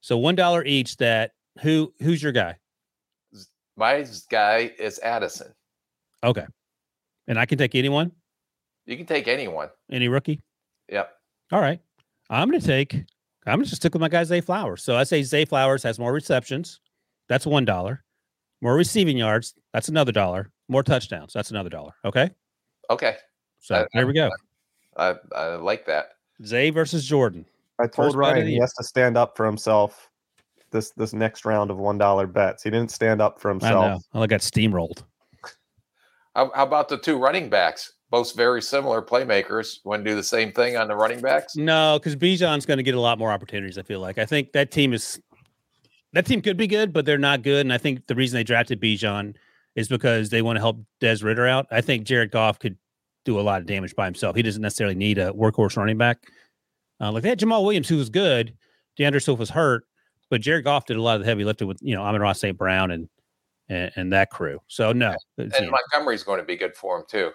So one dollar each. That who who's your guy? My guy is Addison. Okay. And I can take anyone. You can take anyone. Any rookie. Yep. All right. I'm going to take. I'm going to stick with my guy Zay Flowers. So I say Zay Flowers has more receptions. That's one dollar. More receiving yards. That's another dollar. More touchdowns. That's another dollar. Okay. Okay. So I, there we go. I, I like that. Zay versus Jordan. I told First Ryan he has to stand up for himself this this next round of one dollar bets. He didn't stand up for himself. I know. I oh, got steamrolled. How, how about the two running backs? Both very similar playmakers. Want to do the same thing on the running backs? No, because Bijan's going to get a lot more opportunities. I feel like. I think that team is that team could be good, but they're not good. And I think the reason they drafted Bijan is because they want to help Des Ridder out. I think Jared Goff could do a lot of damage by himself. He doesn't necessarily need a workhorse running back. Uh, like they had Jamaal Williams, who was good. D'Andre Swift was hurt, but Jared Goff did a lot of the heavy lifting with you know Amon-Ra St. Brown and, and, and that crew. So no, and Montgomery's going to be good for him too.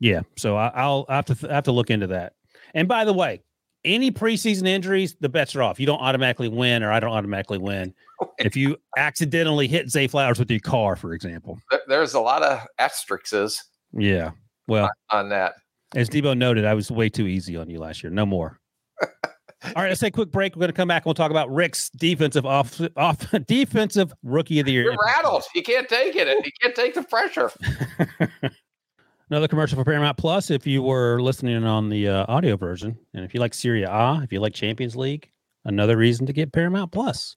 Yeah, so I, will I have to I have to look into that. And by the way, any preseason injuries, the bets are off. You don't automatically win, or I don't automatically win. [LAUGHS] if you accidentally hit Zay Flowers with your car, for example, there's a lot of asterisks. Yeah, well, on that. As Debo noted, I was way too easy on you last year. No more. All right, let's take a quick break. We're going to come back and we'll talk about Rick's defensive off off [LAUGHS] defensive rookie of the year. You're rattled. You can't take it. You can't take the pressure. [LAUGHS] Another commercial for Paramount Plus. If you were listening on the uh, audio version, and if you like Serie A, if you like Champions League, another reason to get Paramount Plus.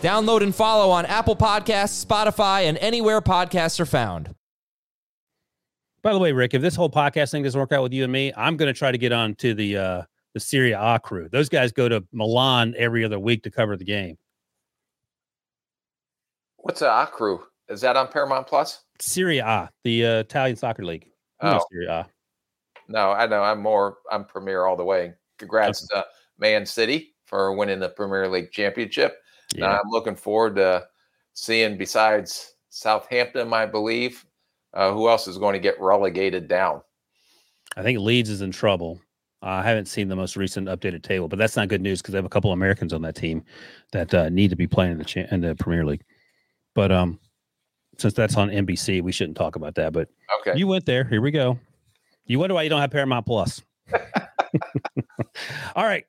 Download and follow on Apple Podcasts, Spotify, and anywhere podcasts are found. By the way, Rick, if this whole podcast thing doesn't work out with you and me, I'm going to try to get on to the uh, the Serie A crew. Those guys go to Milan every other week to cover the game. What's a crew? Is that on Paramount Plus? Serie A, the uh, Italian soccer league. You Oh. Serie A. No, I know. I'm more. I'm Premier all the way. Congrats to Man City for winning the Premier League championship. And Yeah. I'm looking forward to seeing, besides Southampton, I believe, uh, who else is going to get relegated down. I think Leeds is in trouble. Uh, I haven't seen the most recent updated table, but that's not good news because they have a couple Americans on that team that uh, need to be playing in the cha- in the Premier League. But um, since that's on NBC, we shouldn't talk about that. But Okay. you went there. Here we go. You wonder why you don't have Paramount Plus. [LAUGHS] [LAUGHS] All right,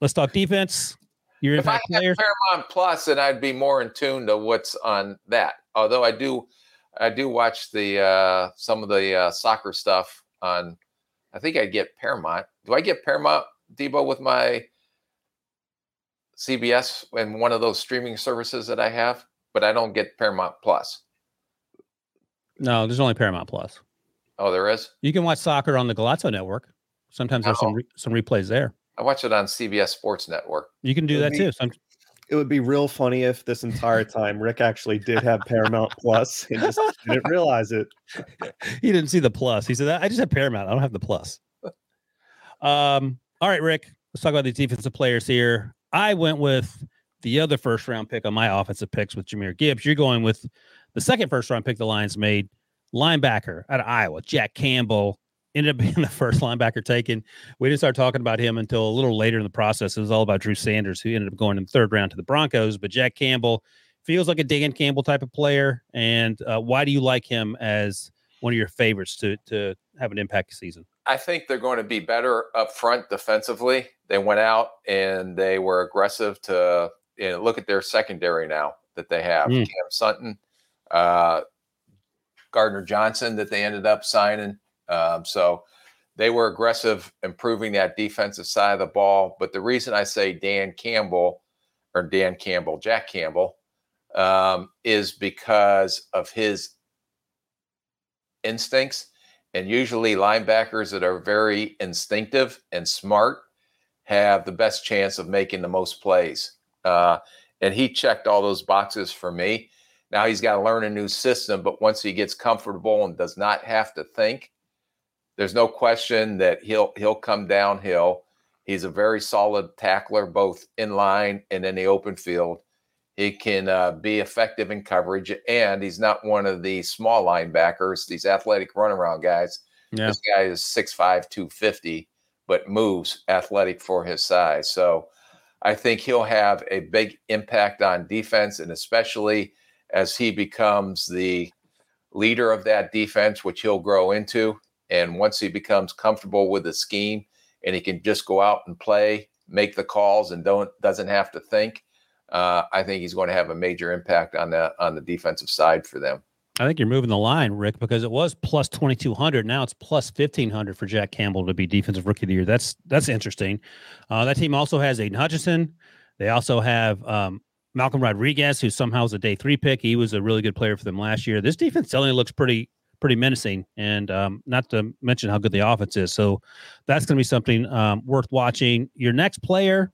let's talk defense. Your if I had. Paramount Plus, then I'd be more in tune to what's on that. Although I do, I do watch the uh, some of the uh, soccer stuff on. I think I'd get Paramount. Do I get Paramount Debo with my CBS and one of those streaming services that I have? But I don't get Paramount Plus. No, there's only Paramount Plus. Oh, there is. You can watch soccer on the Golazo Network. Sometimes there's some re- some replays there. I watch it on CBS Sports Network. You can do Would that be- too. Some, It would be real funny if this entire time Rick actually did have Paramount Plus and just didn't realize it. [LAUGHS] he didn't see the plus. He said, "I just have Paramount. I don't have the plus." Um. All right, Rick. Let's talk about these defensive players here. I went with the other first round pick on my offensive picks with Jahmyr Gibbs. You're going with the second first round pick the Lions made, linebacker out of Iowa, Jack Campbell. Ended up being [LAUGHS] the first linebacker taken. We didn't start talking about him until a little later in the process. It was all about Drew Sanders, who ended up going in the third round to the Broncos. But Jack Campbell feels like a Dan Campbell type of player. And uh, why do you like him as one of your favorites to to have an impact season? I think they're going to be better up front defensively. They went out and they were aggressive to you know, look at their secondary now that they have Mm. Cam Sutton, uh, Gardner Johnson that they ended up signing. Um, so they were aggressive improving that defensive side of the ball. But the reason I say Dan Campbell or Dan Campbell, Jack Campbell, um, is because of his instincts. And usually, linebackers that are very instinctive and smart have the best chance of making the most plays. Uh, and he checked all those boxes for me. Now he's got to learn a new system, but once he gets comfortable and does not have to think, there's no question that he'll he'll come downhill. He's a very solid tackler, both in line and in the open field. He can uh, be effective in coverage, and he's not one of the small linebackers, these athletic runaround guys. Yeah. This guy is 6'5, 250, but moves athletic for his size. So I think he'll have a big impact on defense, and especially as he becomes the leader of that defense, which he'll grow into. And once he becomes comfortable with the scheme and he can just go out and play, make the calls, and don't doesn't have to think, uh, I think he's going to have a major impact on the on the defensive side for them. I think you're moving the line, Rick, because it was plus twenty two hundred. Now it's plus fifteen hundred for Jack Campbell to be defensive rookie of the year. That's that's interesting. Uh, that team also has Aidan Hutchinson. They also have um, Malcolm Rodriguez, who somehow was a day three pick. He was a really good player for them last year. This defense suddenly looks pretty pretty menacing, and um, not to mention how good the offense is. So that's going to be something um, worth watching. Your next player,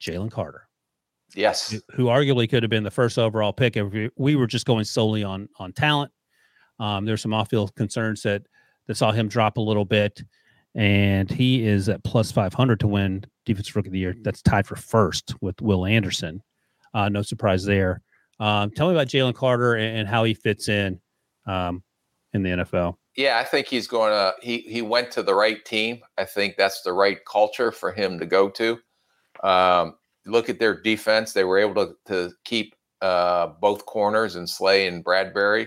Jalen Carter. Yes. Who arguably could have been the first overall pick if we were just going solely on on talent. Um, there's some off-field concerns that that saw him drop a little bit, and he is at plus 500 to win Defensive Rookie of the Year. That's tied for first with Will Anderson. Uh, no surprise there. Um, tell me about Jalen Carter and, and, how he fits in um, in the NFL. Yeah, I think he's going to. He he went to the right team. I think that's the right culture for him to go to. Um, look at their defense; they were able to to keep uh, both corners and Slay and Bradberry.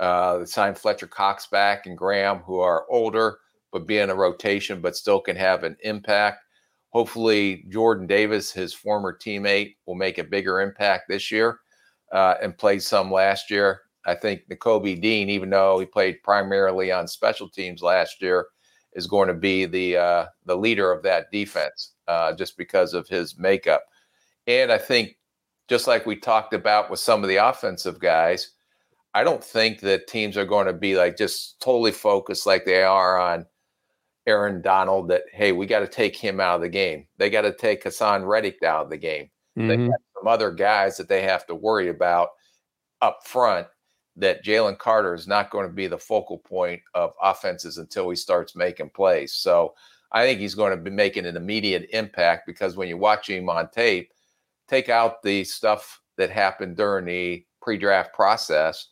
Uh, they signed Fletcher Cox back and Graham, who are older but be in a rotation, but still can have an impact. Hopefully, Jordan Davis, his former teammate, will make a bigger impact this year uh, and played some last year. I think Nakobe Dean, even though he played primarily on special teams last year, is going to be the uh, the leader of that defense uh, just because of his makeup. And I think, just like we talked about with some of the offensive guys, I don't think that teams are going to be like just totally focused like they are on Aaron Donald. That hey, we got to take him out of the game. They got to take Haason Reddick out of the game. Mm-hmm. They got some other guys that they have to worry about up front that Jalen Carter is not going to be the focal point of offenses until he starts making plays. So I think he's going to be making an immediate impact because when you watch him on tape, take out the stuff that happened during the pre-draft process.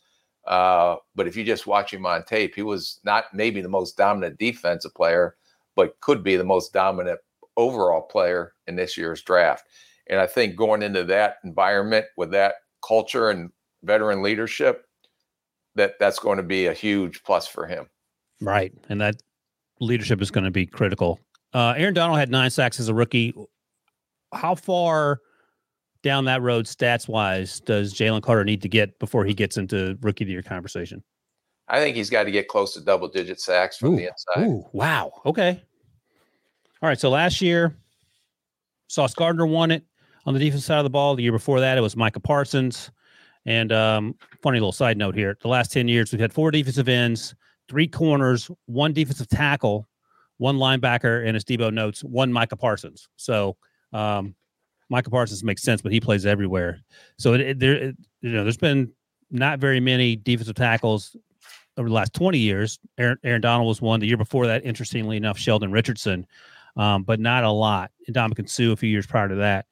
Uh, but if you just watch him on tape, he was not maybe the most dominant defensive player, but could be the most dominant overall player in this year's draft. And I think going into that environment with that culture and veteran leadership, that that's going to be a huge plus for him. Right, and that leadership is going to be critical. Uh, Aaron Donald had nine sacks as a rookie. How far down that road, stats wise, does Jalen Carter need to get before he gets into rookie of the year conversation? I think he's got to get close to double digit sacks from ooh, the inside. Ooh, wow. Okay. All right. So last year, Sauce Gardner won it on the defense side of the ball. The year before that, it was Micah Parsons. And um, funny little side note here: the last ten years, we've had four defensive ends, three corners, one defensive tackle, one linebacker, and as Debo notes, one Micah Parsons. So um, Micah Parsons makes sense, but he plays everywhere. So it, it, there, it, you know, there's been not very many defensive tackles over the last 20 years. Aaron, Aaron Donald was one. The year before that, interestingly enough, Sheldon Richardson, um, but not a lot. And Ndamukong Suh a few years prior to that,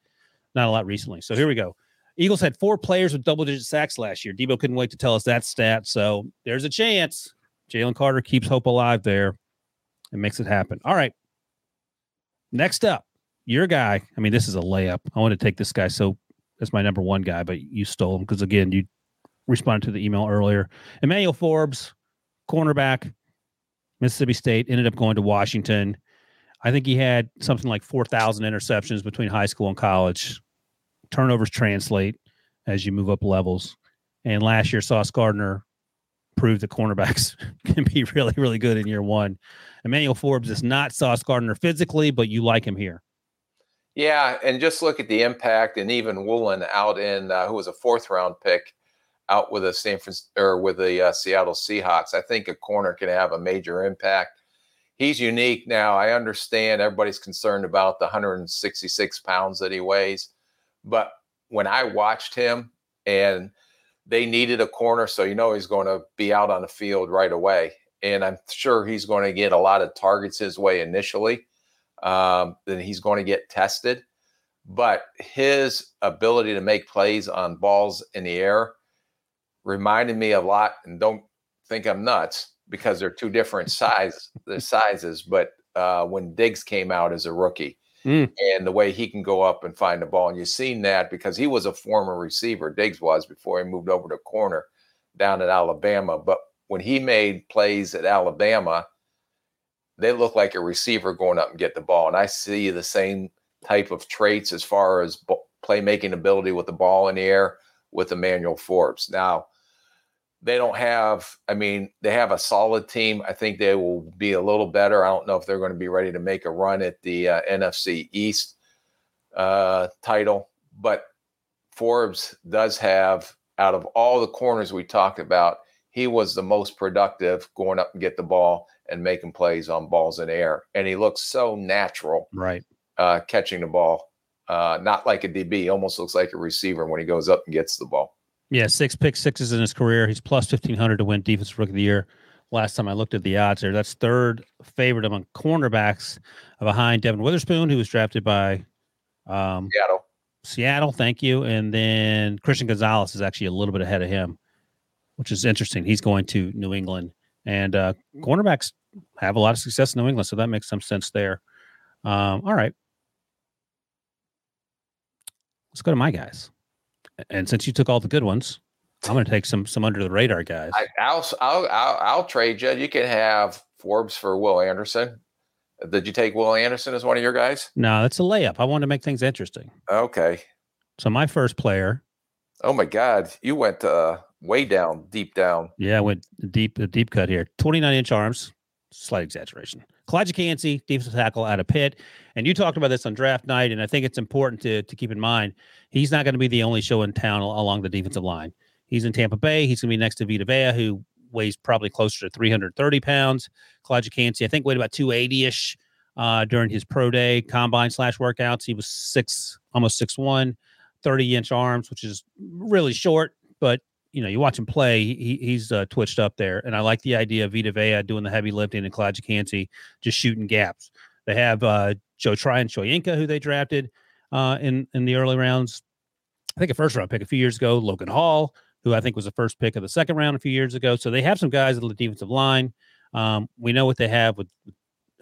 not a lot recently. So here we go. Eagles had four players with double digit sacks last year. Debo couldn't wait to tell us that stat. So there's a chance. Jalen Carter keeps hope alive there and makes it happen. All right. Next up, your guy. I mean, this is a layup. I want to take this guy. So that's my number one guy, but you stole him because, again, you responded to the email earlier. Emmanuel Forbes, cornerback, Mississippi State, ended up going to Washington. I think he had something like 4,000 interceptions between high school and college turnovers translate as you move up levels. And last year, Sauce Gardner proved that cornerbacks [LAUGHS] can be really, really good in year one. Emmanuel Forbes is not Sauce Gardner physically, but you like him here. Yeah, and just look at the impact, and even Woolen out in uh, who was a fourth round pick out with the San Francisco or with the uh, Seattle Seahawks. I think a corner can have a major impact. He's unique now. I understand everybody's concerned about the 166 pounds that he weighs. But when I watched him and they needed a corner, so you know he's going to be out on the field right away. And I'm sure he's going to get a lot of targets his way initially. Um, then he's going to get tested. But his ability to make plays on balls in the air reminded me a lot, and don't think I'm nuts because they're two different size the sizes. But uh, when Diggs came out as a rookie, mm. and the way he can go up and find the ball. And you've seen that because he was a former receiver, Diggs was before he moved over to corner down at Alabama. But when he made plays at Alabama, they look like a receiver going up and get the ball. And I see the same type of traits as far as playmaking ability with the ball in the air with Emmanuel Forbes. Now, they don't have, I mean, they have a solid team. I think they will be a little better. I don't know if they're going to be ready to make a run at the uh, NFC East uh, title, but Forbes does have, out of all the corners we talked about, he was the most productive going up and get the ball and making plays on balls in air. And he looks so natural, right? Uh, catching the ball Uh, not like a DB. Almost looks like a receiver when he goes up and gets the ball. Yeah, six pick sixes in his career. He's plus fifteen hundred to win defensive rookie of the year. Last time I looked at the odds there, that's third favorite among cornerbacks behind Devon Witherspoon, who was drafted by um, Seattle. Seattle, thank you. And then Christian Gonzalez is actually a little bit ahead of him, which is interesting. He's going to New England, and uh, cornerbacks have a lot of success in New England, so that makes some sense there. Um, all right, let's go to my guys. And since you took all the good ones, I'm going to take some some under the radar guys. I, I'll, I'll I'll I'll trade you. You can have Forbes for Will Anderson. Did you take Will Anderson as one of your guys? no, that's a layup. I want to make things interesting. Okay. So my first player, Oh my God, you went uh, way down, deep down. yeah, I went deep a deep cut here. 29 inch arms, slight exaggeration. Calijah Kancey, defensive tackle out of Pitt. And you talked about this on draft night, and I think it's important to to keep in mind he's not going to be the only show in town along the defensive line. He's in Tampa Bay. He's going to be next to Vita Vea, who weighs probably closer to 330 pounds. Calijah Kancey, I think, weighed about 280 ish uh, during his pro day combine slash workouts. He was six, almost six one, 30 inch arms, which is really short, but you know, you watch him play, he, he's uh, twitched up there. And I like the idea of Vita Vea doing the heavy lifting and Kancey just shooting gaps. They have uh, Joe Tryon Shoyinka, who they drafted uh, in, in the early rounds. I think a first round pick a few years ago, Logan Hall, who I think was the first pick of the second round a few years ago. So they have some guys on the defensive line. Um, we know what they have with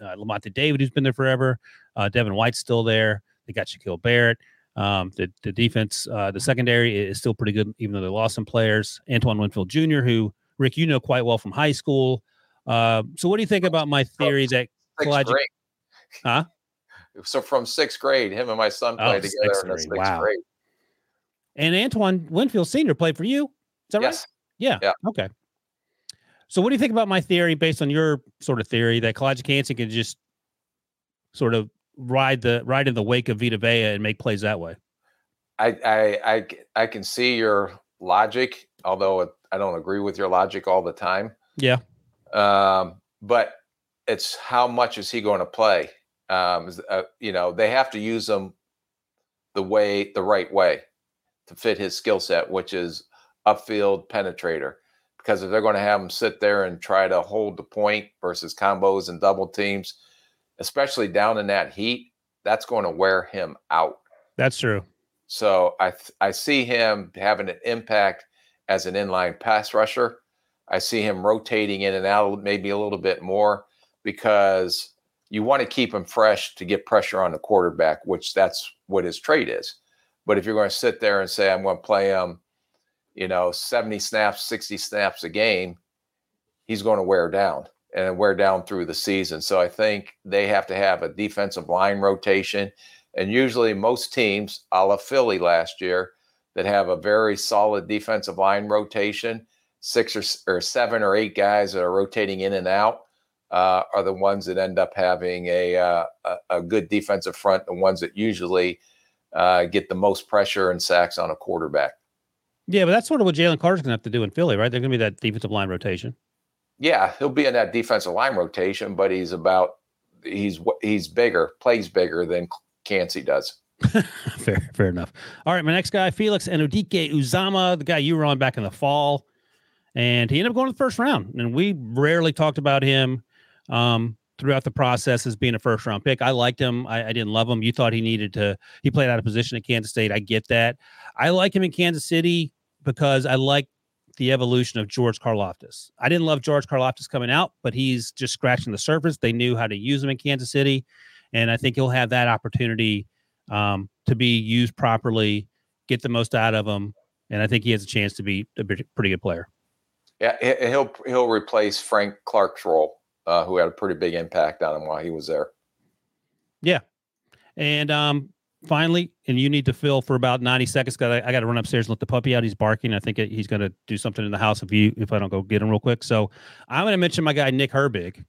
uh, Lavonte David, who's been there forever. Uh, Devin White's still there. They got Shaquille Barrett. Um, the, the defense, uh, the secondary is still pretty good, even though they lost some players. Antoine Winfield Jr., who Rick, you know quite well from high school. Uh, so, what do you think about my theory that Sixth grade. huh? So from sixth grade, him and my son Oh, played together sixth in the grade. sixth Wow. grade. And Antoine Winfield Sr. played for you. Is that right? Yes. Yeah. Yeah. Okay. So, what do you think about my theory based on your sort of theory that Calijah Kancey can just sort of ride the ride in the wake of Vita Vea and make plays that way? I I I can see your logic, although it, I don't agree with your logic all the time. Yeah. Um, but it's how much is he going to play? Um, uh, you know, they have to use him the way, the right way, to fit his skill set, which is upfield penetrator. Because if they're going to have him sit there and try to hold the point versus combos and double teams, especially down in that heat, that's going to wear him out. That's true. So I th- I see him having an impact as an inline pass rusher. I see him rotating in and out maybe a little bit more because you want to keep him fresh to get pressure on the quarterback, which that's what his trade is. But if you're going to sit there and say I'm going to play him, you know, 70 snaps, 60 snaps a game, he's going to wear down and wear down through the season. So I think they have to have a defensive line rotation. And usually, most teams, a la Philly last year, that have a very solid defensive line rotation, six or, or seven or eight guys that are rotating in and out, uh, are the ones that end up having a, uh, a good defensive front. The ones that usually uh, get the most pressure and sacks on a quarterback. Yeah, but that's sort of what Jalen Carter's going to have to do in Philly, right? They're going to be that defensive line rotation. Yeah, he'll be in that defensive line rotation, but he's about he's he's bigger, plays bigger than Kancey does. [LAUGHS] fair, fair enough. All right, my next guy, Felix Anudike-Uzomah, the guy you were on back in the fall, and he ended up going to the first round. And we rarely talked about him um, throughout the process as being a first round pick. I liked him. I, I didn't love him. You thought he needed to. He played out of position at Kansas State. I get that. I like him in Kansas City because I like the evolution of George Karlaftis. I didn't love George Karlaftis coming out, but he's just scratching the surface. They knew how to use him in Kansas City, and I think he'll have that opportunity um, to be used properly, get the most out of him, and I think he has a chance to be a pretty good player. Yeah, he- he'll he'll replace Frank Clark's role, uh, who had a pretty big impact on him while he was there. Yeah, and um, finally, and you need to fill for about ninety seconds. Got I got to run upstairs and let the puppy out. He's barking. I think it- he's going to do something in the house if you if I don't go get him real quick. So I'm going to mention my guy Nick Herbig,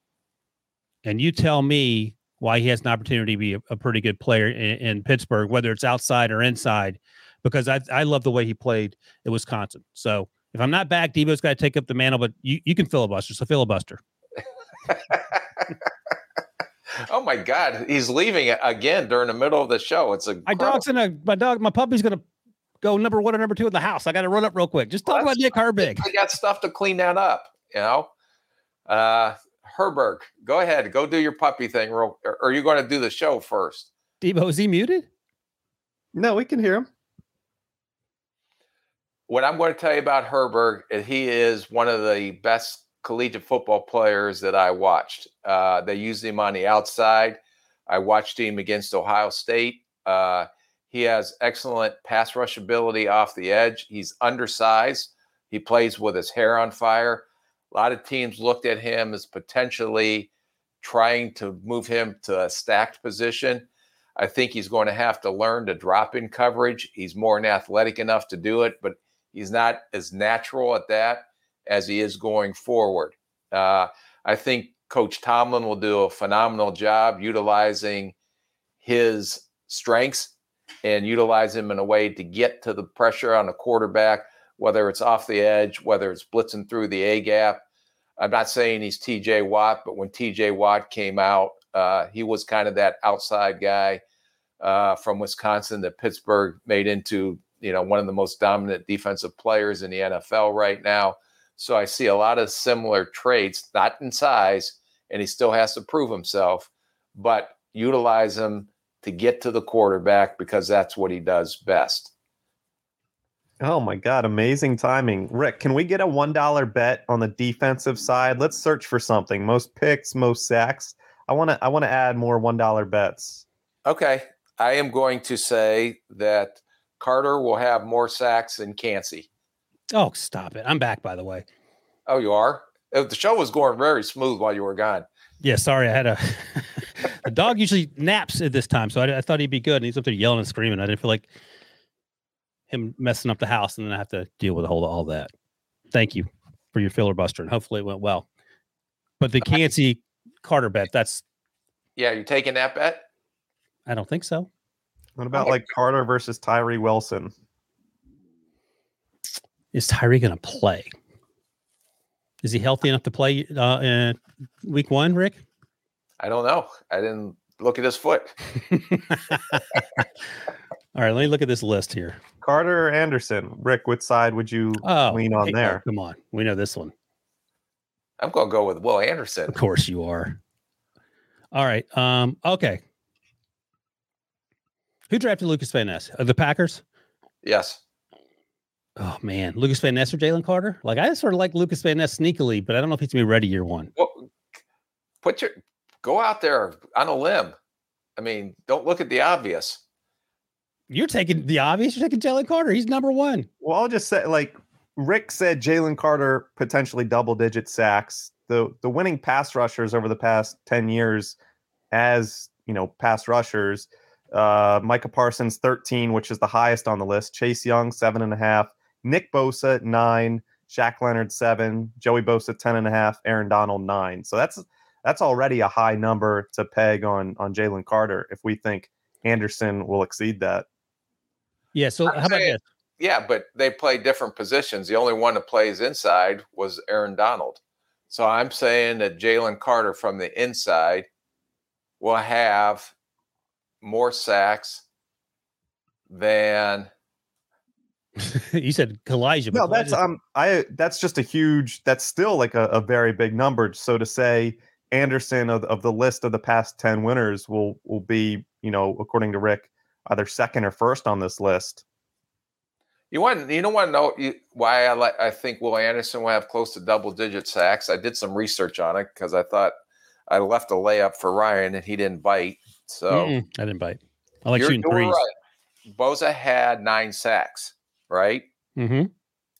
and you tell me why he has an opportunity to be a, a pretty good player in, in Pittsburgh, whether it's outside or inside, because I I love the way he played at Wisconsin. So if I'm not back, Debo's got to take up the mantle, but you, you can filibuster. So filibuster. [LAUGHS] oh my God, he's leaving again during the middle of the show. It's a my dog's in a my dog. My puppy's gonna go number one or number two in the house. I got to run up real quick. Just talk about Nick Herbig. I got stuff to clean that up. You know, uh, Herbig, go ahead, go do your puppy thing. Real, or are you going to do the show first? Debo, is he muted? No, we can hear him. What I'm going to tell you about Herbig is he is one of the best collegiate football players that I watched. Uh, they used him on the outside. I watched him against Ohio State. Uh, he has excellent pass rush ability off the edge. He's undersized. He plays with his hair on fire. A lot of teams looked at him as potentially trying to move him to a stacked position. I think he's going to have to learn to drop in coverage. He's more than athletic enough to do it, but he's not as natural at that as he is going forward. Uh, I think Coach Tomlin will do a phenomenal job utilizing his strengths and utilize him in a way to get to the pressure on the quarterback, whether it's off the edge, whether it's blitzing through the A gap. I'm not saying he's TJ Watt, but when TJ Watt came out, uh, he was kind of that outside guy uh, from Wisconsin that Pittsburgh made into you know one of the most dominant defensive players in the NFL right now. So I see a lot of similar traits, not in size, and he still has to prove himself, but utilize him to get to the quarterback because that's what he does best. Oh my God, amazing timing. Rick, can we get a $1 bet on the defensive side? Let's search for something. Most picks, most sacks. I want to I want to add more $1 bets. Okay. I am going to say that Carter will have more sacks than Kancey. Oh, stop it. I'm back by the way. Oh, you are? Uh, the show was going very smooth while you were gone. Yeah, sorry, I had a [LAUGHS] the dog usually naps at this time, so I, I, thought he'd be good. And he's up there yelling and screaming. I didn't feel like him messing up the house, and then I have to deal with all, all that. Thank you for your filibuster, and hopefully it went well. But the Kancey Carter bet, that's yeah, you taking that bet? I don't think so. What about like Carter versus Tyree Wilson? Is Tyree going to play? Is he healthy enough to play uh, in week one, Rick? I don't know. I didn't look at his foot. [LAUGHS] [LAUGHS] All right, let me look at this list here. Carter or Anderson. Rick, which side would you oh, lean on hey, there? come on. We know this one. I'm going to go with Will Anderson. Of course you are. All right. Um, okay. Who drafted Lucas Van Ness? Uh, the Packers? Yes. Oh man, Lucas Van Ness or Jalen Carter? Like I sort of like Lucas Van Ness sneakily, but I don't know if he's gonna be ready year one. Well, put your go out there on a limb. I mean, don't look at the obvious. You're taking the obvious. You're taking Jalen Carter. He's number one. Well, I'll just say, like Rick said, Jalen Carter potentially double digit sacks. The the winning pass rushers over the past ten years, as you know, pass rushers. Uh, Micah Parsons, 13, which is the highest on the list. Chase Young, seven and a half. Nick Bosa, nine. Shaq Leonard, seven. Joey Bosa, 10 and a half. Aaron Donald, nine. So that's that's already a high number to peg on on Jalen Carter if we think Anderson will exceed that. Yeah. So how about this? Yeah, but they play different positions. The only one that plays inside was Aaron Donald. So I'm saying that Jalen Carter from the inside will have more sacks than [LAUGHS] you said Elijah. No, that's um, I that's just a huge. That's still like a, a very big number. So to say Anderson of, of the list of the past ten winners will will be, you know, according to Rick, either second or first on this list. You want you don't want to know why I like I think Will Anderson will have close to double digit sacks. I did some research on it because I thought I left a layup for Ryan and he didn't bite. So Mm-mm, I didn't bite. I like shooting threes. Right. Bosa had nine sacks, right? Mm-hmm.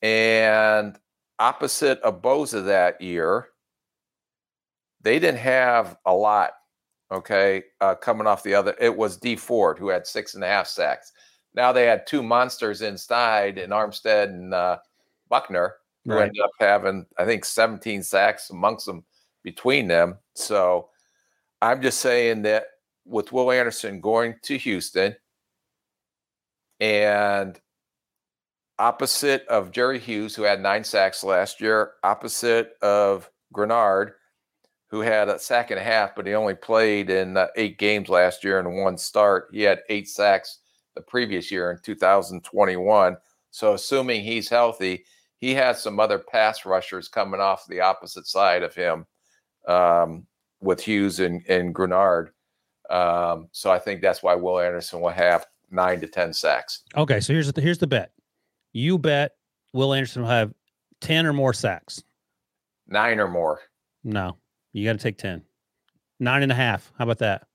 And opposite of Bosa that year, they didn't have a lot. Okay, uh, coming off the other, it was Dee Ford who had six and a half sacks. Now they had two monsters inside in Armstead and uh, Buckner, who right. ended up having, I think, 17 sacks amongst them between them. So I'm just saying that with Will Anderson going to Houston and opposite of Jerry Hughes, who had nine sacks last year, opposite of Greenard, who had a sack and a half, but he only played in uh, eight games last year and one start. He had eight sacks the previous year in 2021. So, assuming he's healthy, he has some other pass rushers coming off the opposite side of him um, with Hughes and, and Greenard. Um, so, I think that's why Will Anderson will have nine to 10 sacks. Okay, so here's the here's the bet. You bet Will Anderson will have ten or more sacks. Nine or more. No, you got to take ten. Nine and a half. How about that?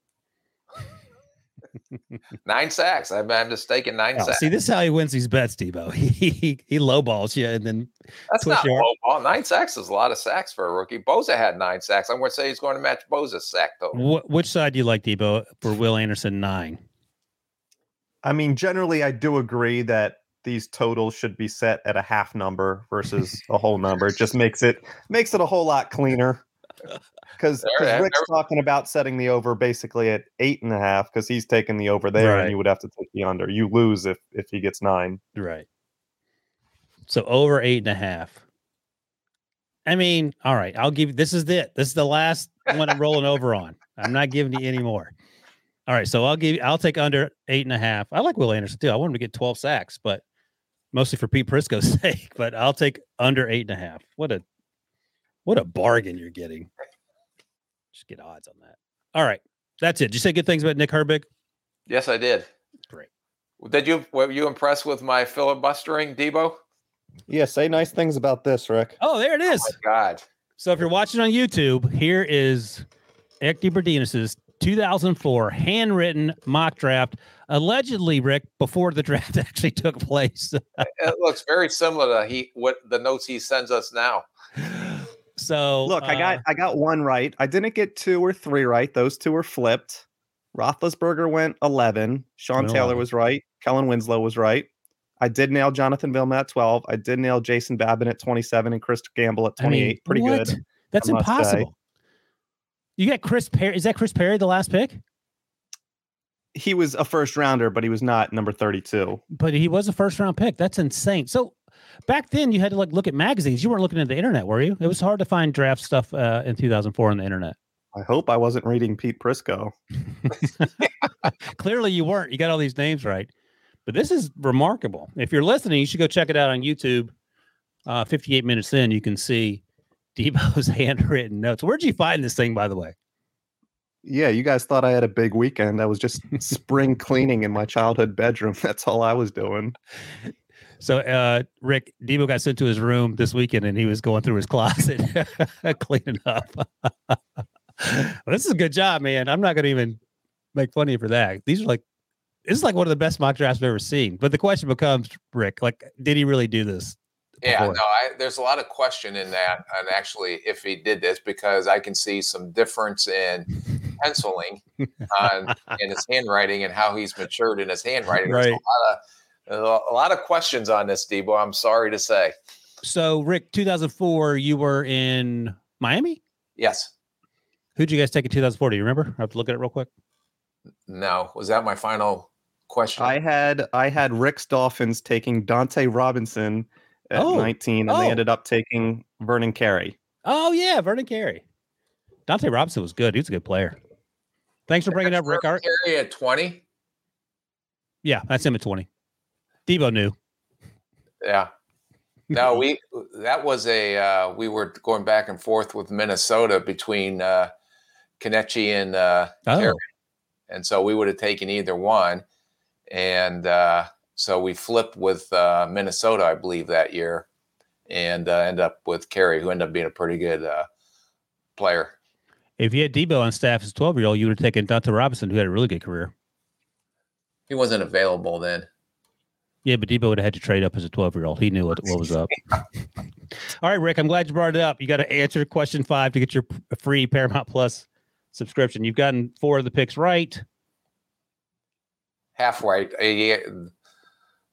[LAUGHS] nine sacks. I'm, I'm just taking nine Oh, sacks. see, this is how he wins these bets, Debo. [LAUGHS] He he, he lowballs you and then That's not your arm. low ball. Nine sacks is a lot of sacks for a rookie. Bosa had nine sacks. I'm going to say he's going to match Bosa's sack total. Wh- which side do you like, Debo, for Will Anderson nine? I mean, generally, I do agree that these totals should be set at a half number versus a [LAUGHS] whole number. It just makes it makes it a whole lot cleaner. [LAUGHS] Because there, Rick's talking about setting the over basically at eight and a half because he's taking the over there, Right. and you would have to take the under. You lose if if he gets nine. Right. So over eight and a half. I mean, all right, I'll give you this is it. This is the last one I'm rolling over on. I'm not giving you any more. All right, so I'll give you I'll take under eight and a half. I like Will Anderson too. I want him to get 12 sacks, but mostly for Pete Prisco's [LAUGHS] sake. But I'll take under eight and a half. What a what a bargain you're getting. Just get odds on that. All right. That's it. Did you say good things about Nick Herbig? Yes, I did. Great. Did you were you impressed with my filibustering, Debo? Yeah, say nice things about this, Rick. Oh, there it oh is. God. So if you're watching on YouTube, here is Eric DeBerardinis' 2004 handwritten mock draft, allegedly, Rick, before the [LAUGHS] draft actually took place. it looks very similar to he what the notes he sends us now. [LAUGHS] So Look, I uh, got I got one right. I didn't get two or three right. Those two were flipped. Roethlisberger went eleven. Sean Went Taylor was right. Kellen Winslow was right. I did nail Jonathan Vilma at twelve. I did nail Jason Babin at twenty-seven and Chris Gamble at I mean, twenty-eight. Pretty what? good. That's I must say. impossible. You got Chris Perry. Is that Chris Perry, the last pick? He was a first rounder, but he was not number thirty-two. But he was a first round pick. That's insane. So back then, you had to like look at magazines. You weren't looking at the internet, were you? It was hard to find draft stuff uh, in 2004 on the internet. I hope I wasn't reading Pete Prisco. [LAUGHS] Clearly, you weren't. You got all these names right. But this is remarkable. If you're listening, you should go check it out on YouTube. Uh, 58 minutes in, you can see Debo's [LAUGHS] handwritten notes. Where'd you find this thing, by the way? Yeah, you guys thought I had a big weekend. I was just spring cleaning in my childhood bedroom. [LAUGHS] That's all I was doing. So, uh, Rick, Debo got sent to his room this weekend and he was going through his [LAUGHS] closet, [LAUGHS] cleaning up. well, this is a good job, man. I'm not going to even make fun of you for that. These are like, this is like one of the best mock drafts I've ever seen. But the question becomes, Rick, like, did he really do this? Yeah, before? no, I, there's a lot of question in that, and actually, if he did this, because I can see some difference in penciling on in his handwriting and how he's matured in his handwriting. There's Right. a lot of a lot of questions on this, Debo. I'm sorry to say. So, Rick, 2004, you were in Miami. Yes. Who'd you guys take in 2004? Do you remember? I have to look at it real quick. No. Was that my final question? I had I had Rick's Dolphins taking Dunta Robinson at Oh, 19, and oh. they ended up taking Vernon Carey. Oh yeah, Vernon Carey. Dunta Robinson was good. He was a good player. Thanks for bringing it up, Rick. Our- Carey at 20. yeah, that's him at 20. Debo knew. Yeah. [LAUGHS] No, we that was a uh, we were going back and forth with Minnesota between uh, Kenechi and uh, Oh. Carey. and so we would have taken either one, and uh, so we flipped with uh, Minnesota, I believe, that year, and uh, end up with Carey, who ended up being a pretty good uh, player. If you had Debo on staff as a 12 year old, you would have taken Dunta Robinson, who had a really good career. He wasn't available then. Yeah, but Debo would have had to trade up as a 12 year old. He knew what, what was up. [LAUGHS] All right, Rick, I'm glad you brought it up. You got to answer question five to get your free Paramount Plus subscription. You've gotten four of the picks right. Half right.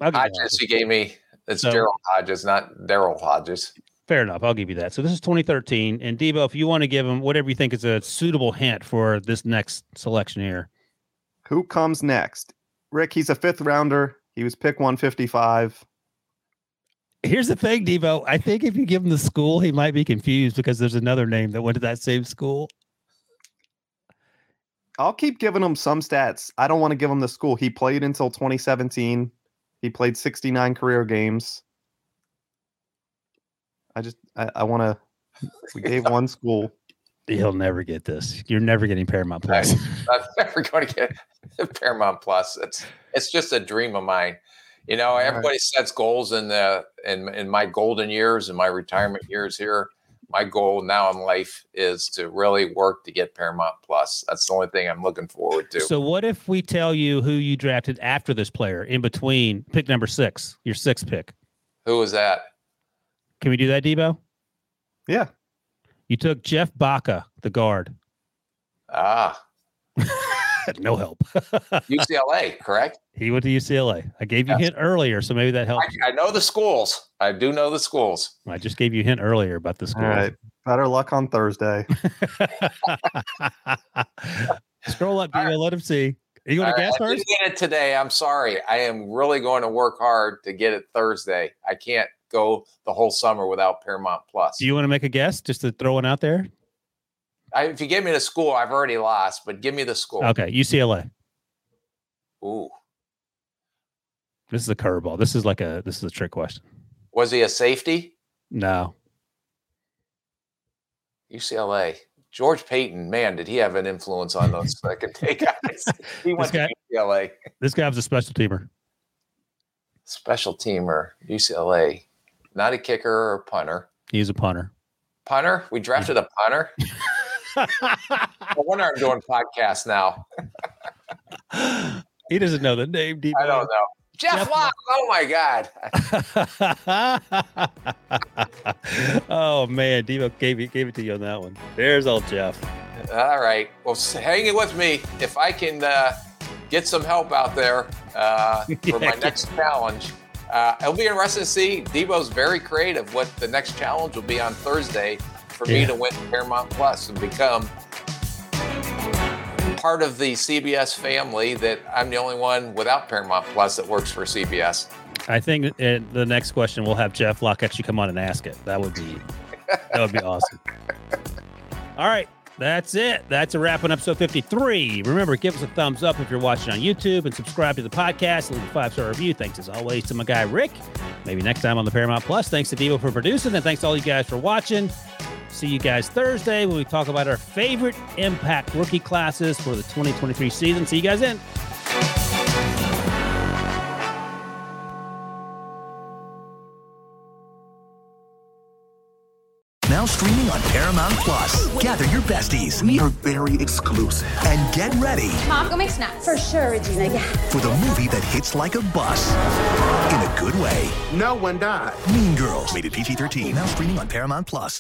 I'll give you Hodges, he gave me. It's So- Gerald Hodges, not Daryl Hodges. Fair enough. I'll give you that. So this is 2013. And Debo, if you want to give him whatever you think is a suitable hint for this next selection here. Who comes next? Rick, he's a fifth rounder. He was pick 155. Here's the thing, Debo. I think if you give him the school, he might be confused because there's another name that went to that same school. I'll keep giving him some stats. I don't want to give him the school. He played until 2017. He played 69 career games. I just I, I want to. We gave one school. He'll never get this. You're never getting Paramount Plus. [LAUGHS] I'm never going to get [LAUGHS] Paramount Plus. It's it's just a dream of mine. You know, right. everybody sets goals in the in in my golden years and my retirement years here. My goal now in life is to really work to get Paramount Plus. That's the only thing I'm looking forward to. So, what if we tell you who you drafted after this player in between pick number six, your sixth pick? Who was that? Can we do that, Debo? Yeah. You took Jeff Baca, the guard. Ah, [LAUGHS] no help. [LAUGHS] UCLA, correct? He went to UCLA. I gave you a Yes. hint earlier, so maybe that helped. I, I know the schools. I do know the schools. I just gave you a hint earlier about the school. All right. Better luck on Thursday. [LAUGHS] Scroll up, Debo. Let him see. Are you going All to right, guess I didn't first? get it today. I'm sorry. I am really going to work hard to get it Thursday. I can't go the whole summer without Paramount Plus. Do you want to make a guess just to throw one out there? I, if you give me the school, I've already lost, but give me the school. Okay, UCLA. Ooh, This is a curveball. This is like a this is a trick question. was he a safety? No. UCLA. George Paton, man, did he have an influence on those [LAUGHS] second take guys? [LAUGHS] He went guy- to UCLA. This guy was a special teamer. Special teamer, UCLA. Not a kicker or punter. He's a punter. Punter? We drafted a punter? [LAUGHS] no wonder I'm doing podcasts now. he doesn't know the name, Debo. I don't know. Jeff, Jeff Locke. Oh my God. [LAUGHS] oh man, Debo gave it gave it to you on that one. There's old Jeff. All right. Well, hang it with me. If I can uh, get some help out there uh, [LAUGHS] for my next challenge, uh, it'll be interesting to see. Debo's very creative. What the next challenge will be on Thursday for me to win Paramount Plus and become part of the CBS family. That I'm the only one without Paramount Plus that works for CBS. I think the next question we'll have Jeff Locke actually come on and ask it. That would be that would be awesome. [LAUGHS] All right. That's it. That's a wrap on episode 53. Remember, give us a thumbs up if you're watching on YouTube and subscribe to the podcast. Leave a five star review. Thanks as always to my guy Rick. Maybe next time on the Paramount Plus. Thanks to Debo for producing, and thanks to all you guys for watching. See you guys Thursday when we talk about our favorite impact rookie classes for the 2023 season. See you guys then. Now streaming on Paramount Plus. Gather your besties. We are very exclusive. And get ready Mom, go make snacks. For sure, Regina. Yeah. for the movie that hits like a bus. In a good way. No one died. Mean Girls. Rated PG 13. Now streaming on Paramount Plus.